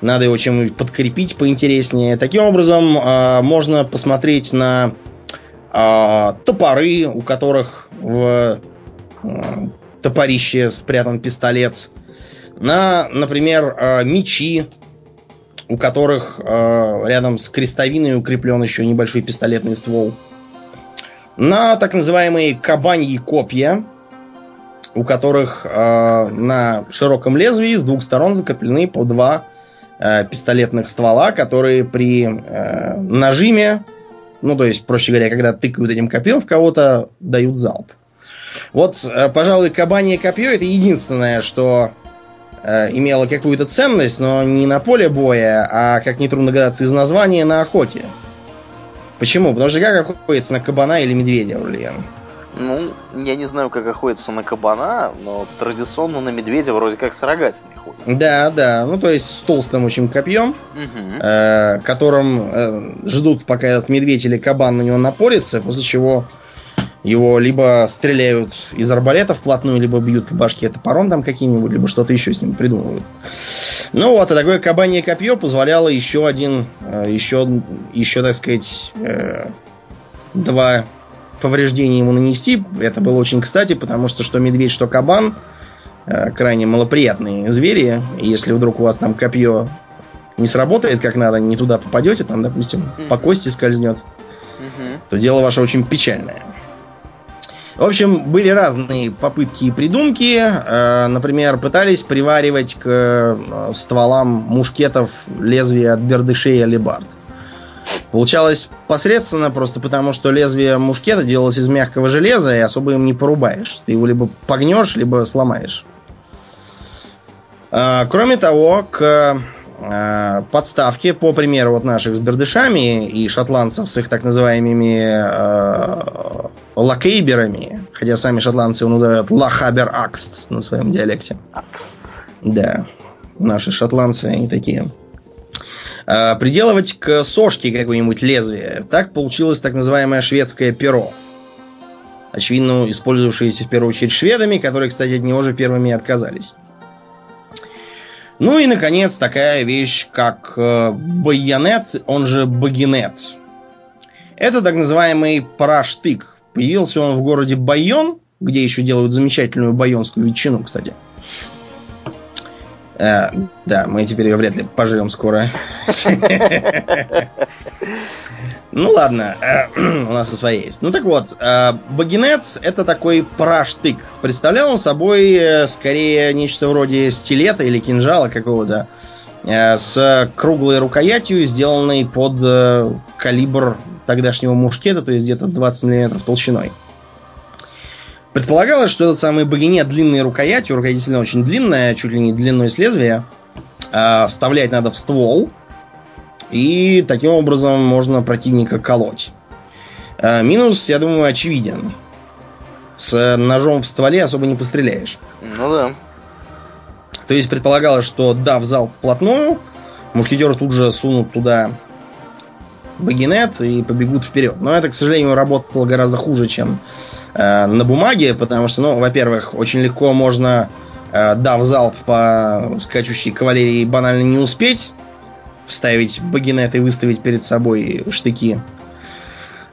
Надо его чем-нибудь подкрепить поинтереснее. Таким образом, э, можно посмотреть на э, топоры, у которых в э, топорище спрятан пистолет. На, например, э, мечи, у которых э, рядом с крестовиной укреплен еще небольшой пистолетный ствол. На так называемые кабаньи копья, у которых э, на широком лезвии с двух сторон закреплены по два э, пистолетных ствола, которые при э, нажиме, ну то есть, проще говоря, когда тыкают этим копьем в кого-то, дают залп. Вот, э, пожалуй, кабанье копье это единственное, что э, имело какую-то ценность, но не на поле боя, а, как нетрудно догадаться из названия, на охоте. Почему? Потому что как охотится на кабана или медведя, Ульян? Ну, я не знаю, как охотится на кабана, но традиционно на медведя вроде как с рогатиной ходят. Да, да. Ну, то есть с толстым очень копьем, Мгм. э, которым э, ждут, пока этот медведь или кабан на него напорится, после чего его либо стреляют из арбалета вплотную, либо бьют по башке топором там каким-нибудь, либо что-то еще с ним придумывают. Ну вот, и такое кабанье копье позволяло еще один, э, еще, еще, так сказать, э, два повреждения ему нанести. Это было очень кстати, потому что что медведь, что кабан э, крайне малоприятные звери. Если вдруг у вас там копье не сработает как надо, не туда попадете, там, допустим, по Мгм. кости скользнет, Мгм. то дело ваше очень печальное. В общем, были разные попытки и придумки. Э, например, пытались приваривать к э, стволам мушкетов лезвия от бердышей и алибард. Получалось посредственно, просто потому что лезвие мушкета делалось из мягкого железа, и особо им не порубаешь. Ты его либо погнешь, либо сломаешь. Э, кроме того, к подставке, по примеру вот наших с бердышами и шотландцев с их так называемыми лакейберами, хотя сами шотландцы его называют лахабер акст на своем диалекте. Акст. Да, наши шотландцы, они такие. А, приделывать к сошке какое-нибудь лезвие. Так получилось так называемое шведское перо. Очевидно, использовавшееся в первую очередь шведами, которые, кстати, от него же первыми отказались. Ну и, наконец, такая вещь, как э, байонет, он же багинет. Это так называемый параштык, Появился он в городе Байон, где еще делают замечательную байонскую ветчину, кстати. А, да, мы теперь ее вряд ли поживем скоро. Ну ладно, э, у нас и своя есть. Ну так вот, э, багинец это такой праштык. Представлял он собой скорее нечто вроде стилета или кинжала какого-то с круглой рукоятью, сделанной под калибр тогдашнего мушкета, то есть где-то 20 мм толщиной. Предполагалось, что этот самый багинет длинной рукоятью, рукоять действительно очень длинная, чуть ли не длиной с лезвия, э, вставлять надо в ствол, и таким образом можно противника колоть. Э, минус, я думаю, очевиден. С ножом в стволе особо не постреляешь. Ну да. То есть предполагалось, что дав залп вплотную, мушкетеры тут же сунут туда багинет и побегут вперед. Но это, к сожалению, работало гораздо хуже, чем э, на бумаге, потому что, ну, во-первых, очень легко можно, э, дав залп по скачущей кавалерии, банально не успеть вставить багинет и выставить перед собой штыки.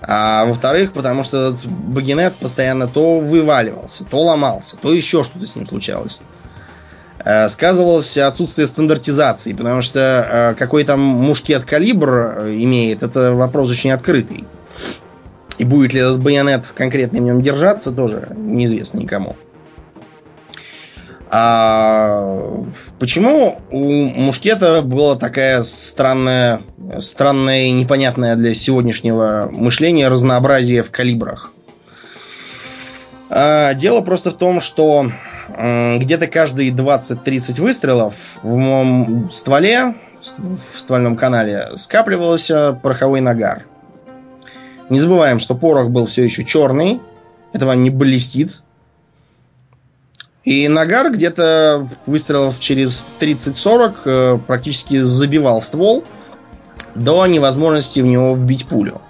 А во-вторых, потому что этот багинет постоянно то вываливался, то ломался, то еще что-то с ним случалось. Э, сказывалось отсутствие стандартизации, потому что э, какой там мушкет калибр имеет, это вопрос очень открытый. И будет ли этот байонет конкретно в нем держаться, тоже неизвестно никому. А почему у мушкета была такая странная, странная и непонятная для сегодняшнего мышления разнообразие в калибрах? А, дело просто в том, что где-то каждые 20-30 выстрелов в моем стволе, в ствольном канале, скапливался пороховой нагар. Не забываем, что порох был все еще черный. Это вам не блестит. И нагар где-то выстрелов через 30-40 э, практически забивал ствол до невозможности в него вбить пулю.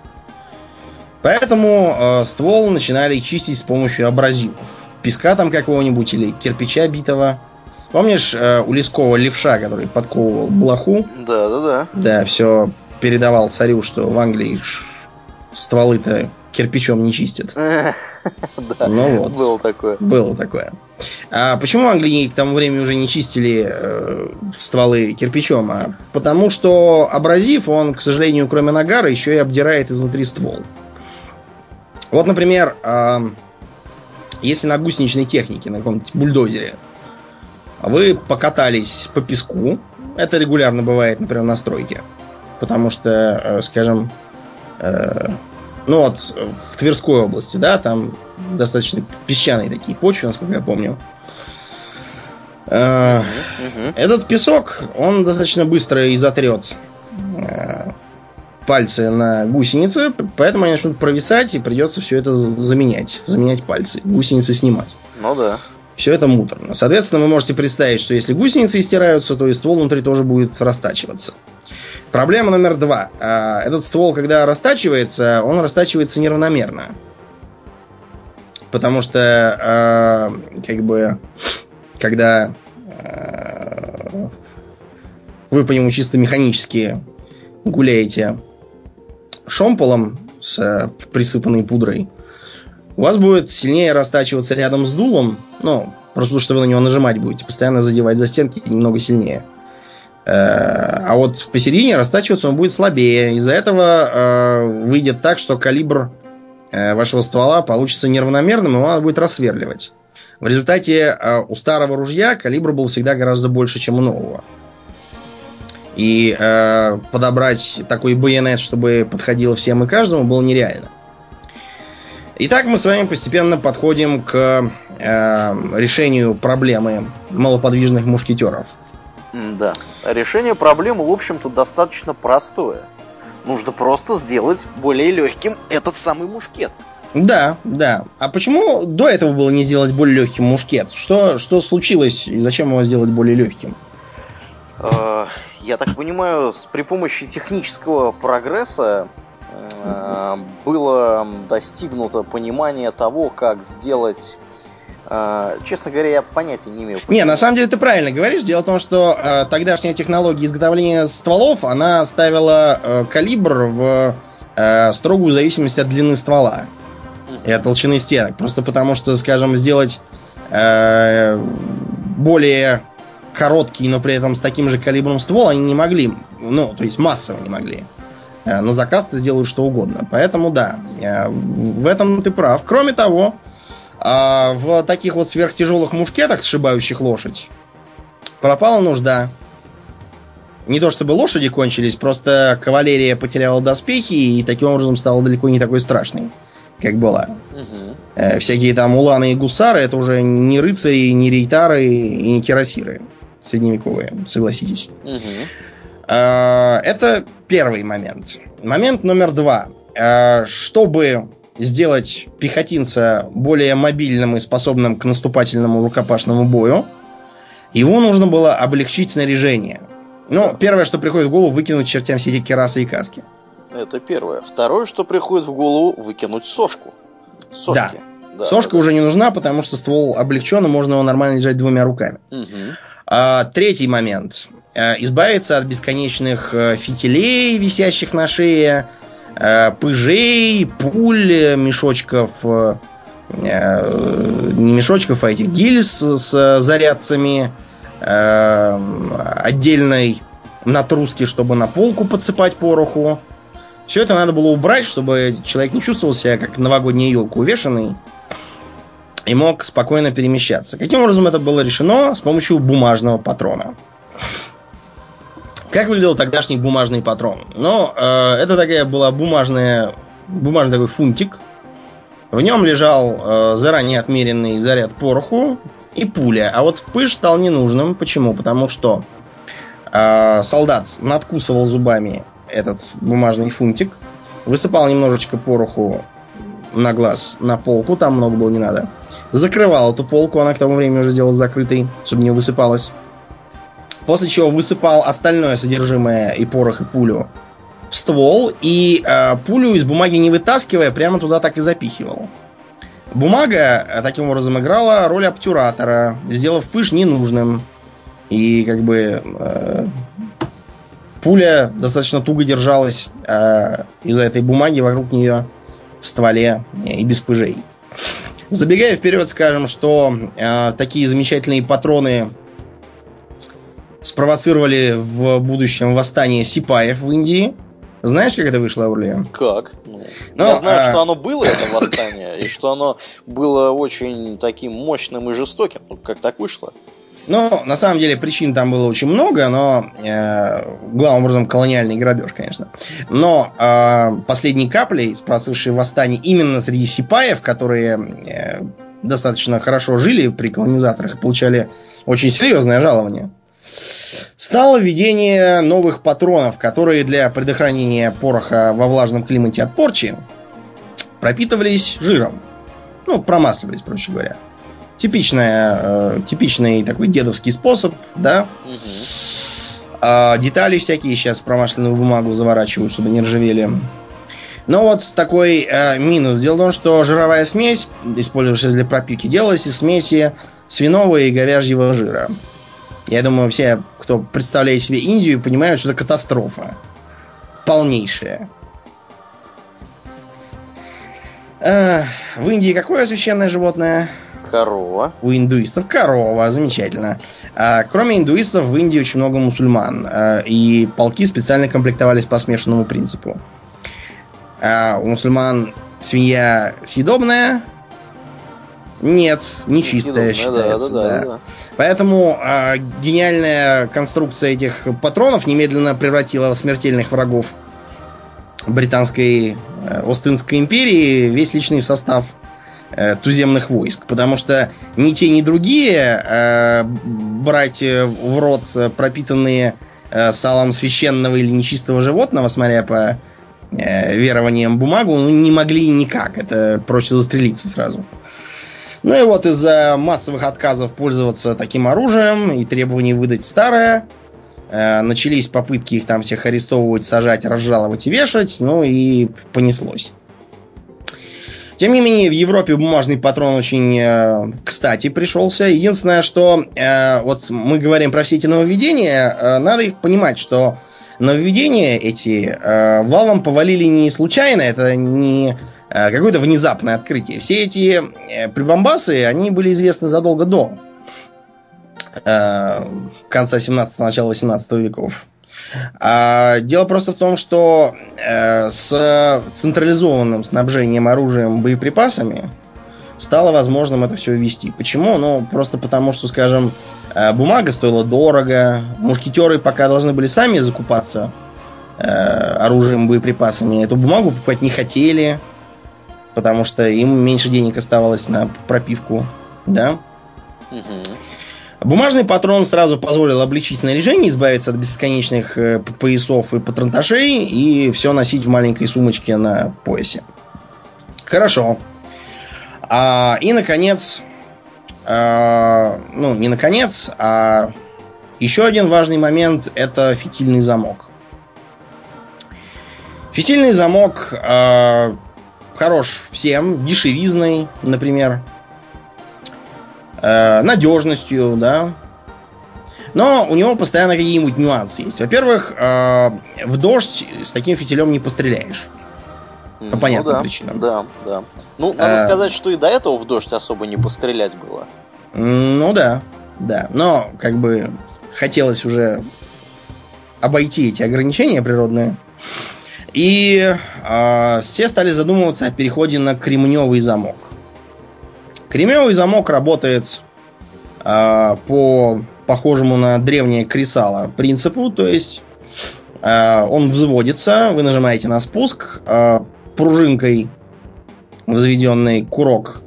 Поэтому э, ствол начинали чистить с помощью абразивов песка там какого-нибудь или кирпича битого. Помнишь э, у Лескова левша, который подковывал блоху? Да, да, да. Да, все передавал царю, что в Англии стволы-то кирпичом не чистят. Да, ну вот. Было такое. Было такое. А почему Англии к тому времени уже не чистили э, стволы кирпичом? А потому что абразив, он, к сожалению, кроме нагара, еще и обдирает изнутри ствол. Вот, например, э, если на гусеничной технике, на каком-нибудь бульдозере, вы покатались по песку, это регулярно бывает, например, на стройке, потому что, э, скажем, ну вот в Тверской области, да, там достаточно песчаные такие почвы, насколько я помню. Э, этот песок, он достаточно быстро изотрет пальцы на гусеницы, поэтому они начнут провисать, и придется все это заменять. Заменять пальцы, гусеницы снимать. Ну да. Все это муторно. Соответственно, вы можете представить, что если гусеницы стираются, то и ствол внутри тоже будет растачиваться. Проблема номер два. А, этот ствол, когда растачивается, он растачивается неравномерно. Потому что, а, как бы, когда а, вы по нему чисто механически гуляете шомполом с присыпанной пудрой, у вас будет сильнее растачиваться рядом с дулом, ну, просто потому что вы на него нажимать будете, постоянно задевать за стенки немного сильнее. Э, а вот посередине растачиваться он будет слабее. Из-за этого э, выйдет так, что калибр э, вашего ствола получится неравномерным, и надо будет рассверливать. В результате э, у старого ружья калибр был всегда гораздо больше, чем у нового. И э, подобрать такой байонет, чтобы подходил всем и каждому, было нереально. Итак, мы с вами постепенно подходим к э, решению проблемы малоподвижных мушкетеров. Да. Решение проблемы, в общем-то, достаточно простое. Нужно просто сделать более легким этот самый мушкет. Да, да. А почему до этого было не сделать более легким мушкет? Что, что случилось и зачем его сделать более легким? Э, я так понимаю, с, при помощи технического прогресса э, было достигнуто понимание того, как сделать Честно говоря, я понятия не имею. Не, на самом деле ты правильно говоришь. Дело в том, что э, тогдашняя технология изготовления стволов, она ставила э, калибр в э, строгую зависимость от длины ствола и от толщины стенок. Просто потому что, скажем, сделать э, более короткий, но при этом с таким же калибром ствол они не могли. Ну, то есть массово не могли. Э, на заказ ты сделают что угодно. Поэтому да, э, в этом ты прав. Кроме того, в таких вот сверхтяжелых мушкетах, сшибающих лошадь, пропала нужда. Не то чтобы лошади кончились, просто кавалерия потеряла доспехи и таким образом стала далеко не такой страшной как была. Угу. всякие там уланы и гусары это уже не рыцари, не рейтары и не кирасиры средневековые, согласитесь. Угу. это первый момент. Момент номер два. Э, чтобы сделать пехотинца более мобильным и способным к наступательному рукопашному бою, его нужно было облегчить снаряжение. Ну, первое, что приходит в голову, выкинуть чертям все эти керасы и каски. Это первое. Второе, что приходит в голову, выкинуть сошку. Сошки. Да. да Сошка да. уже не нужна, потому что ствол облегчен, и можно его нормально держать двумя руками. Угу. А, третий момент. А, избавиться от бесконечных э, фитилей, висящих на шее, пыжей, пуль, мешочков э, не мешочков, а этих гильз с зарядцами, отдельной натруски, чтобы на полку подсыпать пороху, все это надо было убрать, чтобы человек не чувствовал себя как новогодняя елка увешанный и мог спокойно перемещаться. Каким образом это было решено? С помощью бумажного патрона. Как выглядел тогдашний бумажный патрон? Ну, э, это такая была бумажная, бумажный такой фунтик. В нем лежал э, заранее отмеренный заряд пороху и пуля. А вот пыш стал ненужным. Почему? Потому что э, солдат надкусывал зубами этот бумажный фунтик, высыпал немножечко пороху на глаз на полку, там много было не надо. Закрывал эту полку, она к тому времени уже сделала закрытой, чтобы не высыпалась. После чего высыпал остальное содержимое и порох, и пулю в ствол, и э, пулю из бумаги не вытаскивая, прямо туда так и запихивал. Бумага э, таким образом играла роль обтюратора, сделав пыш ненужным. И как бы э, Пуля достаточно туго держалась э, из-за этой бумаги вокруг нее в стволе и без пыжей. Забегая вперед, скажем, что э, такие замечательные патроны спровоцировали в будущем восстание сипаев в Индии. Знаешь, как это вышло, Аурлия? Как? Ну, Но, я знаю, а... что оно было, это восстание, и что оно было очень таким мощным и жестоким. Ну, как так вышло? Ну, на самом деле, причин там было очень много, но э, главным образом колониальный грабеж, конечно. Но э, последней каплей, спрашивавшей восстание именно среди сипаев, которые э, достаточно хорошо жили при колонизаторах и получали очень серьезное жалование, стало введение новых патронов, которые для предохранения пороха во влажном климате от порчи пропитывались жиром. Ну, промасливались, проще говоря. Типичная, э, типичный такой дедовский способ, да. Угу. А детали всякие сейчас в промышленную бумагу заворачивают, чтобы не ржавели. Но вот такой э, минус. Дело в том, что жировая смесь, использующаяся для пропитки, делалась из смеси свиного и говяжьего жира. Я думаю, все, кто представляет себе Индию, понимают, что это катастрофа. Полнейшая. Э, в Индии какое священное животное? Корова. У индуистов корова, замечательно. А, кроме индуистов, в Индии очень много мусульман. А, и полки специально комплектовались по смешанному принципу. А, у мусульман свинья съедобная? Нет, не чистая считается. Да, да, да, да. Поэтому э, гениальная конструкция этих патронов немедленно превратила в смертельных врагов британской э, Остинской империи весь личный состав э, туземных войск. Потому что ни те, ни другие э, брать в рот пропитанные э, салом священного или нечистого животного, смотря по э, верованиям бумагу, ну, не могли никак. Это проще застрелиться сразу. Ну и вот из-за массовых отказов пользоваться таким оружием и требований выдать старое, э, начались попытки их там всех арестовывать, сажать, разжаловать и вешать, ну и понеслось. Тем не менее, в Европе бумажный патрон очень э, кстати пришелся. Единственное, что э, вот мы говорим про все эти нововведения, надо их понимать, что нововведения эти валом повалили не случайно, это не какое-то внезапное открытие. Все эти э, прибамбасы, они были известны задолго до э, конца 17 начала 18 веков. А дело просто в том, что с централизованным снабжением оружием, боеприпасами стало возможным это все ввести. Почему? Ну, просто потому, что, скажем, бумага стоила дорого, мушкетеры пока должны были сами закупаться оружием, боеприпасами, эту бумагу покупать не хотели потому что им меньше денег оставалось на пропивку, да. Бумажный патрон сразу позволил облегчить снаряжение, избавиться от бесконечных э, поясов и патронташей и все носить в маленькой сумочке на поясе. Хорошо. А, и, наконец, а, ну, не наконец, а еще один важный момент – это фитильный замок. Фитильный замок а, хорош всем, дешевизной, например, э, надежностью, да. Но у него постоянно какие-нибудь нюансы есть. Во-первых, э, в дождь с таким фитилем не постреляешь. По ну, понятным да, причинам. Да, да. Ну, надо э, сказать, что и до этого в дождь особо не пострелять было. Ну да, да. Но, как бы, хотелось уже обойти эти ограничения природные. И э, все стали задумываться о переходе на кремневый замок. Кремневый замок работает э, по похожему на древнее кресало принципу, то есть э, он взводится, вы нажимаете на спуск, э, пружинкой возведенный курок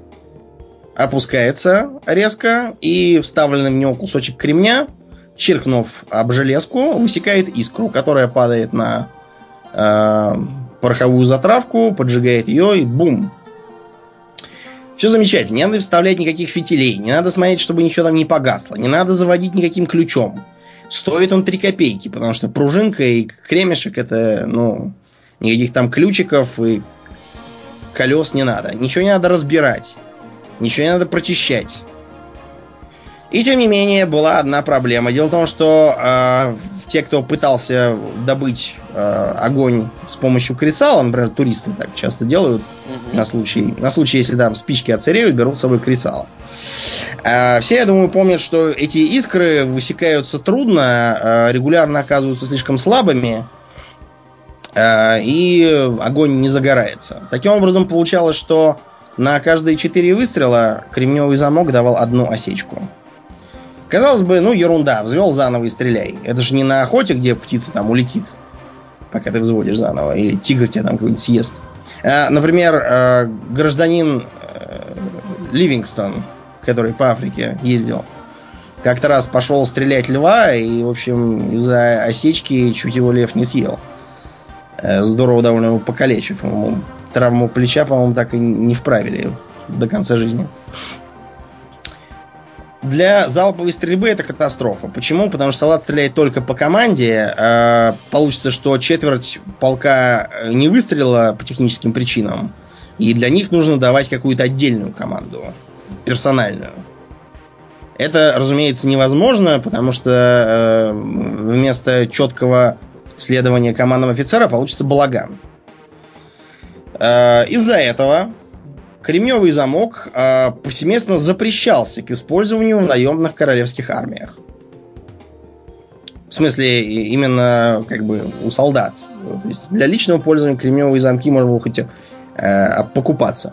опускается резко, и вставленный в него кусочек кремня, чиркнув об железку, высекает искру, которая падает на э, пороховую затравку, поджигает ее и бум. Все замечательно. Не надо вставлять никаких фитилей. Не надо смотреть, чтобы ничего там не погасло. Не надо заводить никаким ключом. Стоит он 3 копейки, потому что пружинка и кремешек это, ну, никаких там ключиков и колес не надо. Ничего не надо разбирать. Ничего не надо прочищать. И тем не менее была одна проблема. Дело в том, что э, те, кто пытался добыть э, огонь с помощью кресала, например, туристы так часто делают угу. на случай, на случай, если там спички отсыреют, берут с собой кресало. Э, все, я думаю, помнят, что эти искры высекаются трудно, э, регулярно оказываются слишком слабыми, и огонь не загорается. Таким образом, получалось, что на каждые четыре выстрела кремневый замок давал одну осечку. Казалось бы, ну, ерунда, взвел заново и стреляй. Это же не на охоте, где птица там улетит, пока ты взводишь заново, или тигр тебя там какой-нибудь съест. А, например, а, гражданин а, Ливингстон, который по Африке ездил, как-то раз пошел стрелять льва, и, в общем, из-за осечки чуть его лев не съел. Здорово довольно его покалечив. Ему травму плеча, по-моему, так и не вправили до конца жизни для залповой стрельбы это катастрофа. Почему? Потому что салат стреляет только по команде. Э, получится, что четверть полка не выстрелила по техническим причинам. И для них нужно давать какую-то отдельную команду. Персональную. Это, разумеется, невозможно, потому что э, вместо четкого следования командам офицера получится балаган. Э, из-за этого Кремневый замок э, повсеместно запрещался к использованию в наемных королевских армиях. В смысле, именно как бы у солдат. То есть для личного пользования кремневые замки можно было хоть э, покупаться.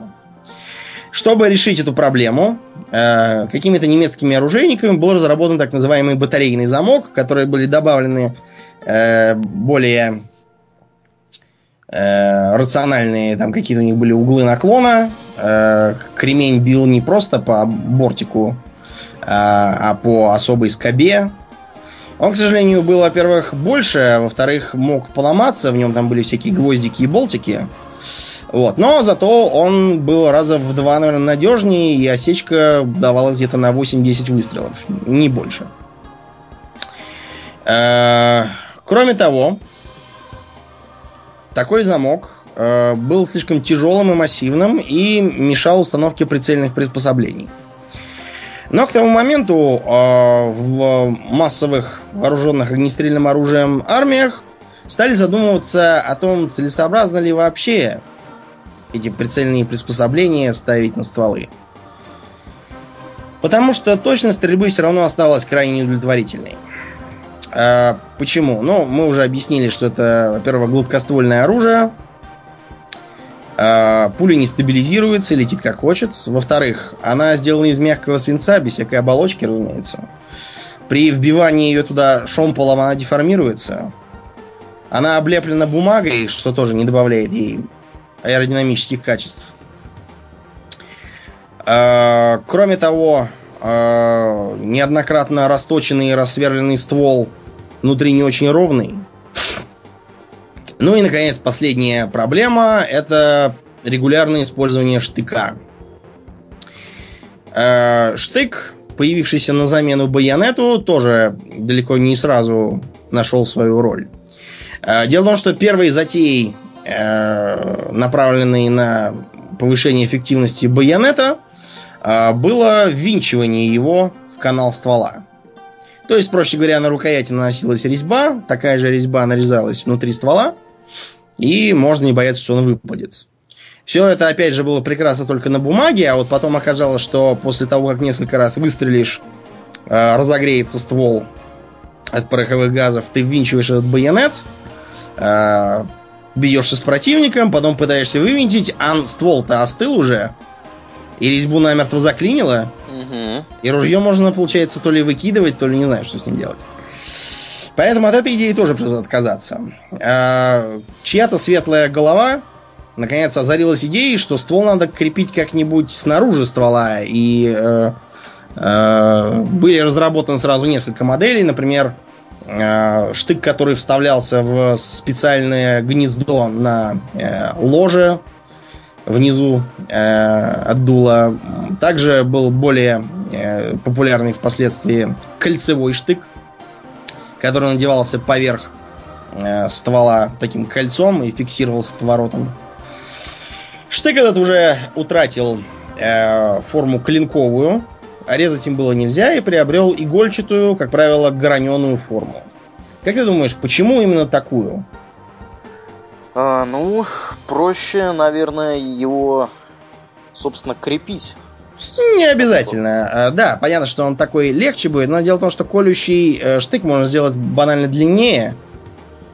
Чтобы решить эту проблему, э, какими-то немецкими оружейниками был разработан так называемый батарейный замок, которые были добавлены э, более э, рациональные, там какие-то у них были углы наклона. Э, кремень бил не просто по бортику, а, а по особой скобе. Он, к сожалению, был, во-первых, больше, а во-вторых, мог поломаться, в нем там были всякие гвоздики и болтики. Вот. Но зато он был раза в два, наверное, надежнее, и осечка давалась где-то на 8-10 выстрелов, не больше. Э, кроме того, такой замок э, был слишком тяжелым и массивным и мешал установке прицельных приспособлений. Но к тому моменту э, в массовых вооруженных огнестрельным оружием армиях стали задумываться о том, целесообразно ли вообще эти прицельные приспособления ставить на стволы. Потому что точность стрельбы все равно осталась крайне неудовлетворительной. А, почему? Ну, мы уже объяснили, что это, во-первых, гладкоствольное оружие. А, пуля не стабилизируется, летит как хочет. Во-вторых, она сделана из мягкого свинца, без всякой оболочки, разумеется. При вбивании ее туда шомполом она деформируется. Она облеплена бумагой, что тоже не добавляет ей аэродинамических качеств. А, кроме того, а, неоднократно расточенный и рассверленный ствол внутри не очень ровный. Ну и, наконец, последняя проблема – это регулярное использование штыка. А, штык, появившийся на замену байонету, тоже далеко не сразу нашел свою роль. Дело в том, что первой затеей Э, направленный на повышение эффективности байонета, э, было ввинчивание его в канал ствола. То есть, проще говоря, на рукояти наносилась резьба, такая же резьба нарезалась внутри ствола, и можно не бояться, что он выпадет. Все это, опять же, было прекрасно только на бумаге, а вот потом оказалось, что после того, как несколько раз выстрелишь, э, разогреется ствол от пороховых газов, ты ввинчиваешь этот байонет, бьешься с противником, потом пытаешься вывинтить, а ствол-то остыл уже, и резьбу намертво заклинило, угу. и ружье можно, получается, то ли выкидывать, то ли не знаю, что с ним делать. Поэтому от этой идеи тоже придется отказаться. А, чья-то светлая голова наконец озарилась идеей, что ствол надо крепить как-нибудь снаружи ствола. И э, э, были разработаны сразу несколько моделей. Например, Э, штык, который вставлялся в специальное гнездо на э, ложе внизу э, от. Также был более популярный впоследствии кольцевой штык, который надевался поверх ствола таким кольцом и фиксировался поворотом. Штык этот уже утратил форму клинковую, а резать им было нельзя, и приобрел игольчатую, как правило, граненую форму. Как ты думаешь, почему именно такую? А, ну, проще, наверное, его, собственно, крепить. Не обязательно. А, да, понятно, что он такой легче будет, но дело в том, что колющий э, штык можно сделать банально длиннее,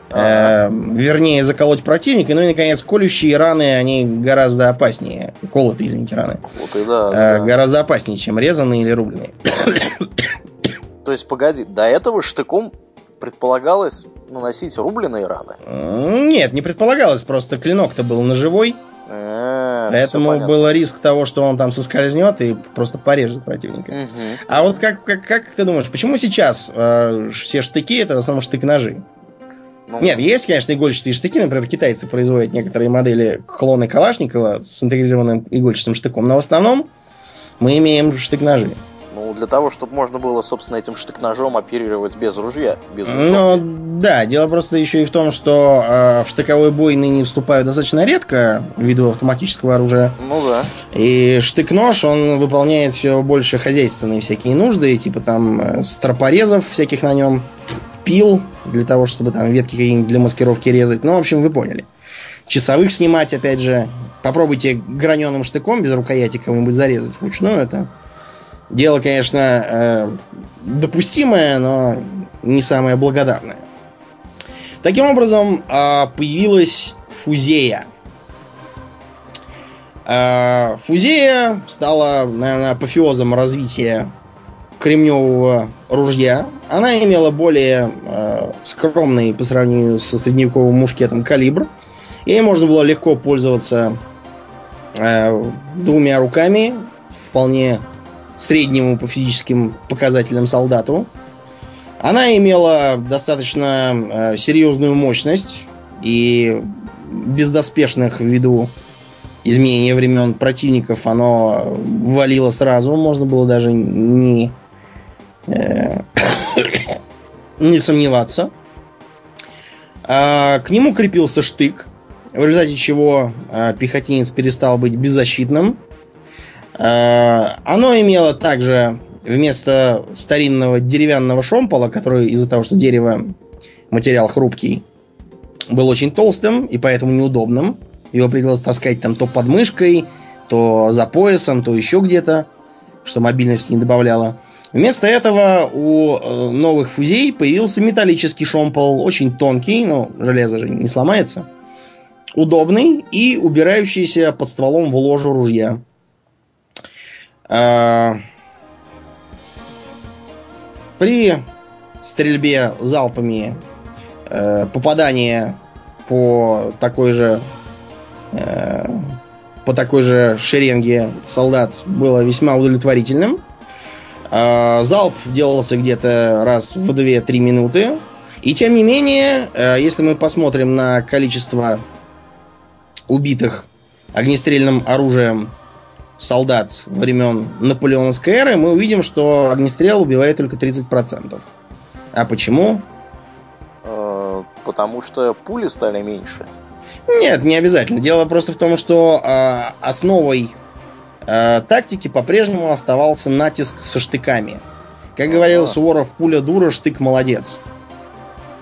Э, вернее, заколоть противника. Ну и, наконец, колющие раны, они гораздо опаснее. Колотые, извините, раны. Колотые, да, э, да. Гораздо опаснее, чем резанные или рубленые. То есть, погоди, до этого штыком предполагалось наносить рубленые раны? Нет, не предполагалось, просто клинок-то был ножевой. А, Поэтому был риск того, что он там соскользнет и просто порежет противника. Угу. А вот как, как, как ты думаешь, почему сейчас э, все штыки это в основном штык-ножи? Ну, Нет, есть, конечно, игольчатые штыки. Например, китайцы производят некоторые модели клоны Калашникова с интегрированным игольчатым штыком. Но в основном мы имеем штык-ножи. Для того, чтобы можно было, собственно, этим штык-ножом оперировать без ружья, без Ну, да, дело просто еще и в том, что э, в штыковой бой ныне вступают достаточно редко ввиду автоматического оружия. Ну да. И штык-нож, он выполняет все больше хозяйственные всякие нужды, типа там э, стропорезов всяких на нем, пил для того, чтобы там ветки какие-нибудь для маскировки резать. Ну, в общем, вы поняли. Часовых снимать, опять же. Попробуйте граненым штыком без рукояти кого-нибудь зарезать вручную. Это дело, конечно, э, допустимое, но не самое благодарное. Таким образом, э, появилась фузея. А, Фузея стала, наверное, апофеозом развития кремневого ружья. Она имела более э, скромный по сравнению со средневековым мушкетом калибр. Ей можно было легко пользоваться э, двумя руками, вполне среднему по физическим показателям солдату. Она имела достаточно э, серьезную мощность и бездоспешных ввиду изменения времен противников оно валило сразу. Можно было даже не Э, не сомневаться. А, к нему крепился штык, в результате чего а, пехотинец перестал быть беззащитным. А, оно имело также вместо старинного деревянного шомпола, который из-за того, что дерево материал хрупкий, был очень толстым и поэтому неудобным. Его приходилось таскать там то под мышкой, то за поясом, то еще где-то, что мобильность не добавляла. Вместо этого у э, новых фузей появился металлический шомпол, очень тонкий, но железо же не сломается, удобный и убирающийся под стволом в ложу ружья. А, при стрельбе залпами э, попадание по такой же э, по такой же шеренге солдат было весьма удовлетворительным. Залп делался где-то раз в 2-3 минуты. И тем не менее, э, если мы посмотрим на количество убитых огнестрельным оружием солдат времен наполеоновской эры, мы увидим, что огнестрел убивает только 30%. А почему? Э, потому что пули стали меньше. Нет, не обязательно. Дело просто в том, что э, основой э, тактики по-прежнему оставался натиск со штыками. Как говорил а. Суворов, пуля дура, штык молодец.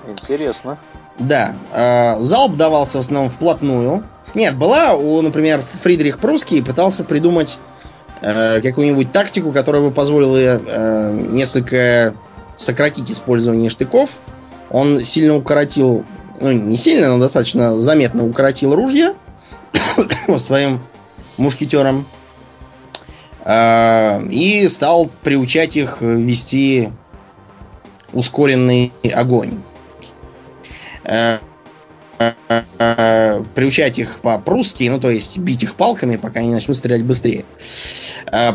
Интересно. Да. Э, залп давался в основном вплотную. Нет, была у, например, Фридрих Прусский пытался придумать э, какую-нибудь тактику, которая бы позволила э, несколько сократить использование штыков. Он сильно укоротил, ну не сильно, но достаточно заметно укоротил ружья своим мушкетером. А, и стал приучать их вести ускоренный огонь. А, приучать их по-прусски, ну то есть бить их палками, пока они начнут стрелять быстрее.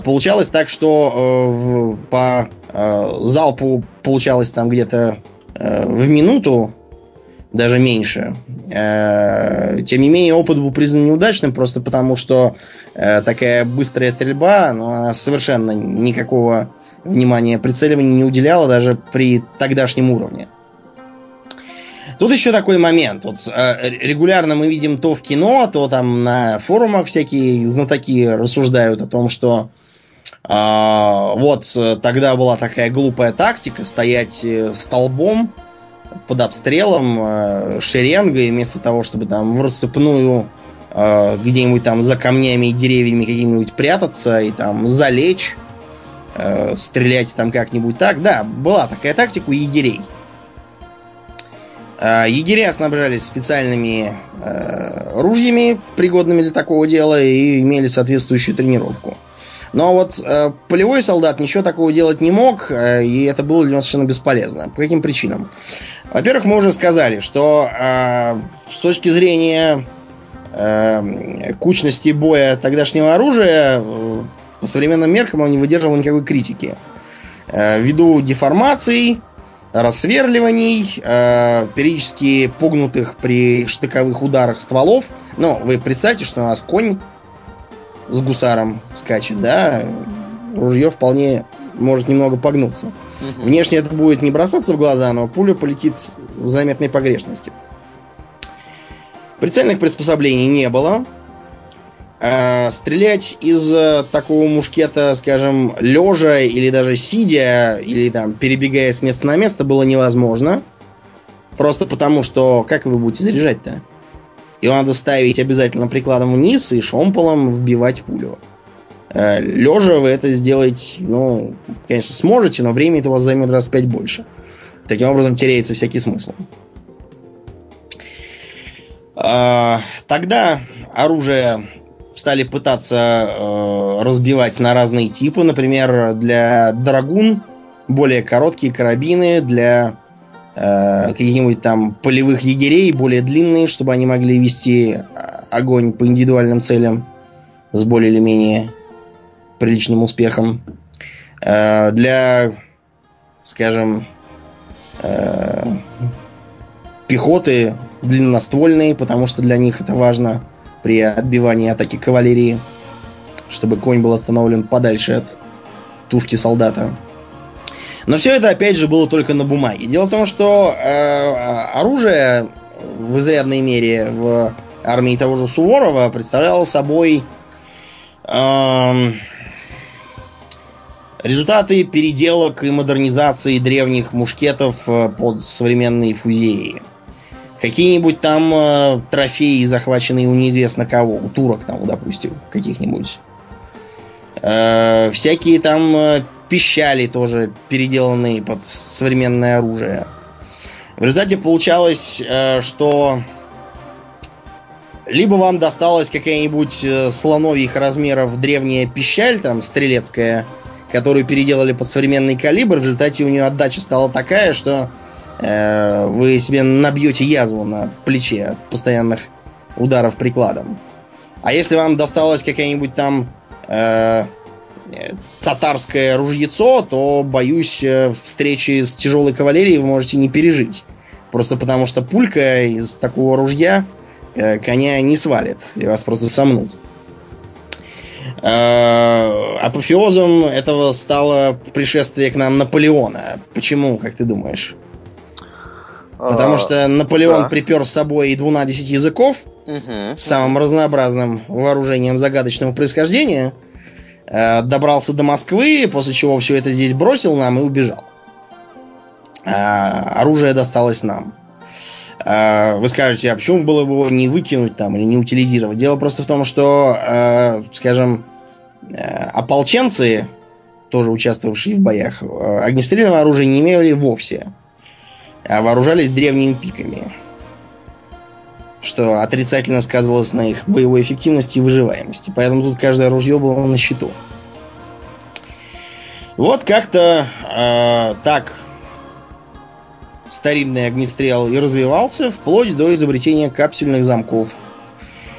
Получалось так, что э, по э, залпу получалось там где-то э, в минуту даже меньше. Э, тем не менее, опыт был признан неудачным, просто потому что э, такая быстрая стрельба, ну, она совершенно никакого внимания прицеливания не уделяла даже при тогдашнем уровне. Тут еще такой момент. Вот, э, регулярно мы видим то в кино, то там на форумах всякие знатоки рассуждают о том, что э, вот тогда была такая глупая тактика стоять столбом под обстрелом э, шеренгой, вместо того, чтобы там в рассыпную э, где-нибудь там за камнями и деревьями какими-нибудь прятаться и там залечь, э, стрелять там как-нибудь так. Да, была такая тактика у егерей. Э, егеря снабжались специальными э, ружьями, пригодными для такого дела, и имели соответствующую тренировку. Но вот э, полевой солдат ничего такого делать не мог, э, и это было для него совершенно бесполезно. По каким причинам? Во-первых, мы уже сказали, что э, с точки зрения э, кучности боя тогдашнего оружия, э, по современным меркам он не выдерживал никакой критики. Э, ввиду деформаций, рассверливаний, э, периодически погнутых при штыковых ударах стволов. Ну, вы представьте, что у нас конь с гусаром скачет, да? Ружье вполне может немного погнуться. Угу. Внешне это будет не бросаться в глаза, но пуля полетит с заметной погрешностью. Прицельных приспособлений не было. А, стрелять из э, такого мушкета, скажем, лежа или даже сидя, или там перебегая с места на место, было невозможно. Просто потому, что как вы будете заряжать-то? Его надо ставить обязательно прикладом вниз и шомполом вбивать пулю. Э, Лежа вы это сделать, ну, конечно, сможете, но время это у вас займет раз в пять больше. Таким образом теряется всякий смысл. Тогда оружие стали пытаться э, разбивать на разные типы. Например, для драгун более короткие карабины, для э, каких-нибудь там полевых егерей более длинные, чтобы они могли вести э, огонь по индивидуальным целям с более или менее приличным успехом. Э, для, скажем, э, пехоты длинноствольные, потому что для них это важно при отбивании атаки кавалерии, чтобы конь был остановлен подальше от тушки солдата. Но все это, опять же, было только на бумаге. Дело в том, что э, оружие в изрядной мере в армии того же Суворова представляло собой э, результаты переделок и модернизации древних мушкетов э, под современные фузеи. Какие-нибудь там э, трофеи, захваченные у неизвестно кого, у турок там, допустим, каких-нибудь. Э, всякие там э, пищали тоже переделанные под современное оружие. В результате получалось, э, что либо вам досталась какая-нибудь э, слоновьих размеров древняя пищаль, там, стрелецкая, которую переделали под современный калибр, в результате у нее отдача стала такая, что вы себе набьете язву на плече от постоянных ударов прикладом. А если вам досталась какая-нибудь там э, татарское ружьецо, то, боюсь, э, встречи с тяжелой кавалерией вы можете не пережить. Просто потому что пулька из такого ружья э, коня не свалит, и вас просто сомнут. Э, апофеозом этого стало пришествие к нам Наполеона. Почему, как ты думаешь? Потому а, что Наполеон да. припер с собой 12 языков угу, с самым угу. разнообразным вооружением загадочного происхождения – Э, добрался до Москвы, после чего все это здесь бросил нам и убежал. Э, оружие досталось нам. Э, вы скажете, а почему было бы его не выкинуть там или не утилизировать? Дело просто в том, что, скажем, ополченцы, тоже участвовавшие в боях, огнестрельного оружия не имели вовсе, а вооружались древними пиками что отрицательно сказывалось на их боевой эффективности и выживаемости. Поэтому тут каждое ружье было на счету. Вот как-то э, так старинный огнестрел и развивался вплоть до изобретения капсульных замков,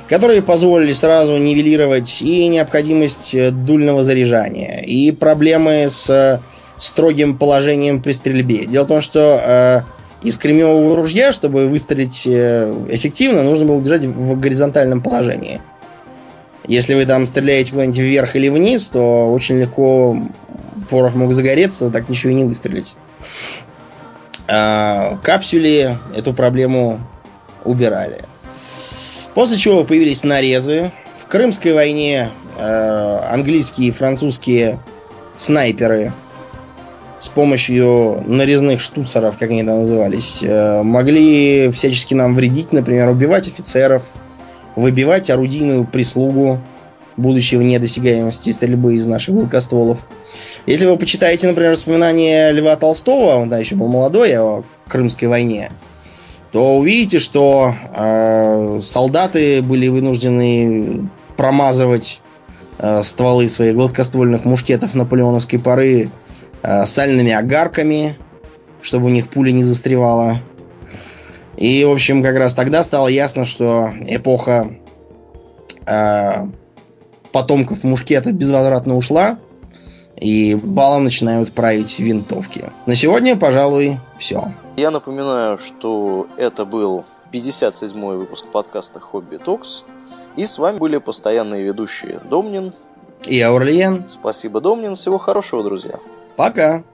которые позволили сразу нивелировать и необходимость э, дульного заряжания, и проблемы с строгим положением при стрельбе. Дело в том, что э, из кремневого ружья, чтобы выстрелить э, эффективно, нужно было держать в горизонтальном положении. Если вы там стреляете куда-нибудь вверх или вниз, то очень легко порох мог загореться, так ничего и не выстрелить. А капсюли эту проблему убирали. После чего появились нарезы. В Крымской войне э, английские и французские снайперы с помощью нарезных штуцеров, как они там назывались, э, могли всячески нам вредить, например, убивать офицеров, выбивать орудийную прислугу, будучи вне досягаемости стрельбы из наших гладкостволов. Если вы почитаете, например, воспоминания Льва Толстого, он да, еще был молодой, о Крымской войне, то увидите, что э, солдаты были вынуждены промазывать э, стволы своих гладкоствольных мушкетов наполеоновской поры сальными огарками, чтобы у них пуля не застревала. И, в общем, как раз тогда стало ясно, что эпоха э, потомков мушкета безвозвратно ушла, и балом начинают править винтовки. На сегодня, пожалуй, все. Я напоминаю, что это был 57-й выпуск подкаста «Хобби Токс», и с вами были постоянные ведущие Домнин и Аурлиен. Спасибо, Домнин. Всего хорошего, друзья. Пока.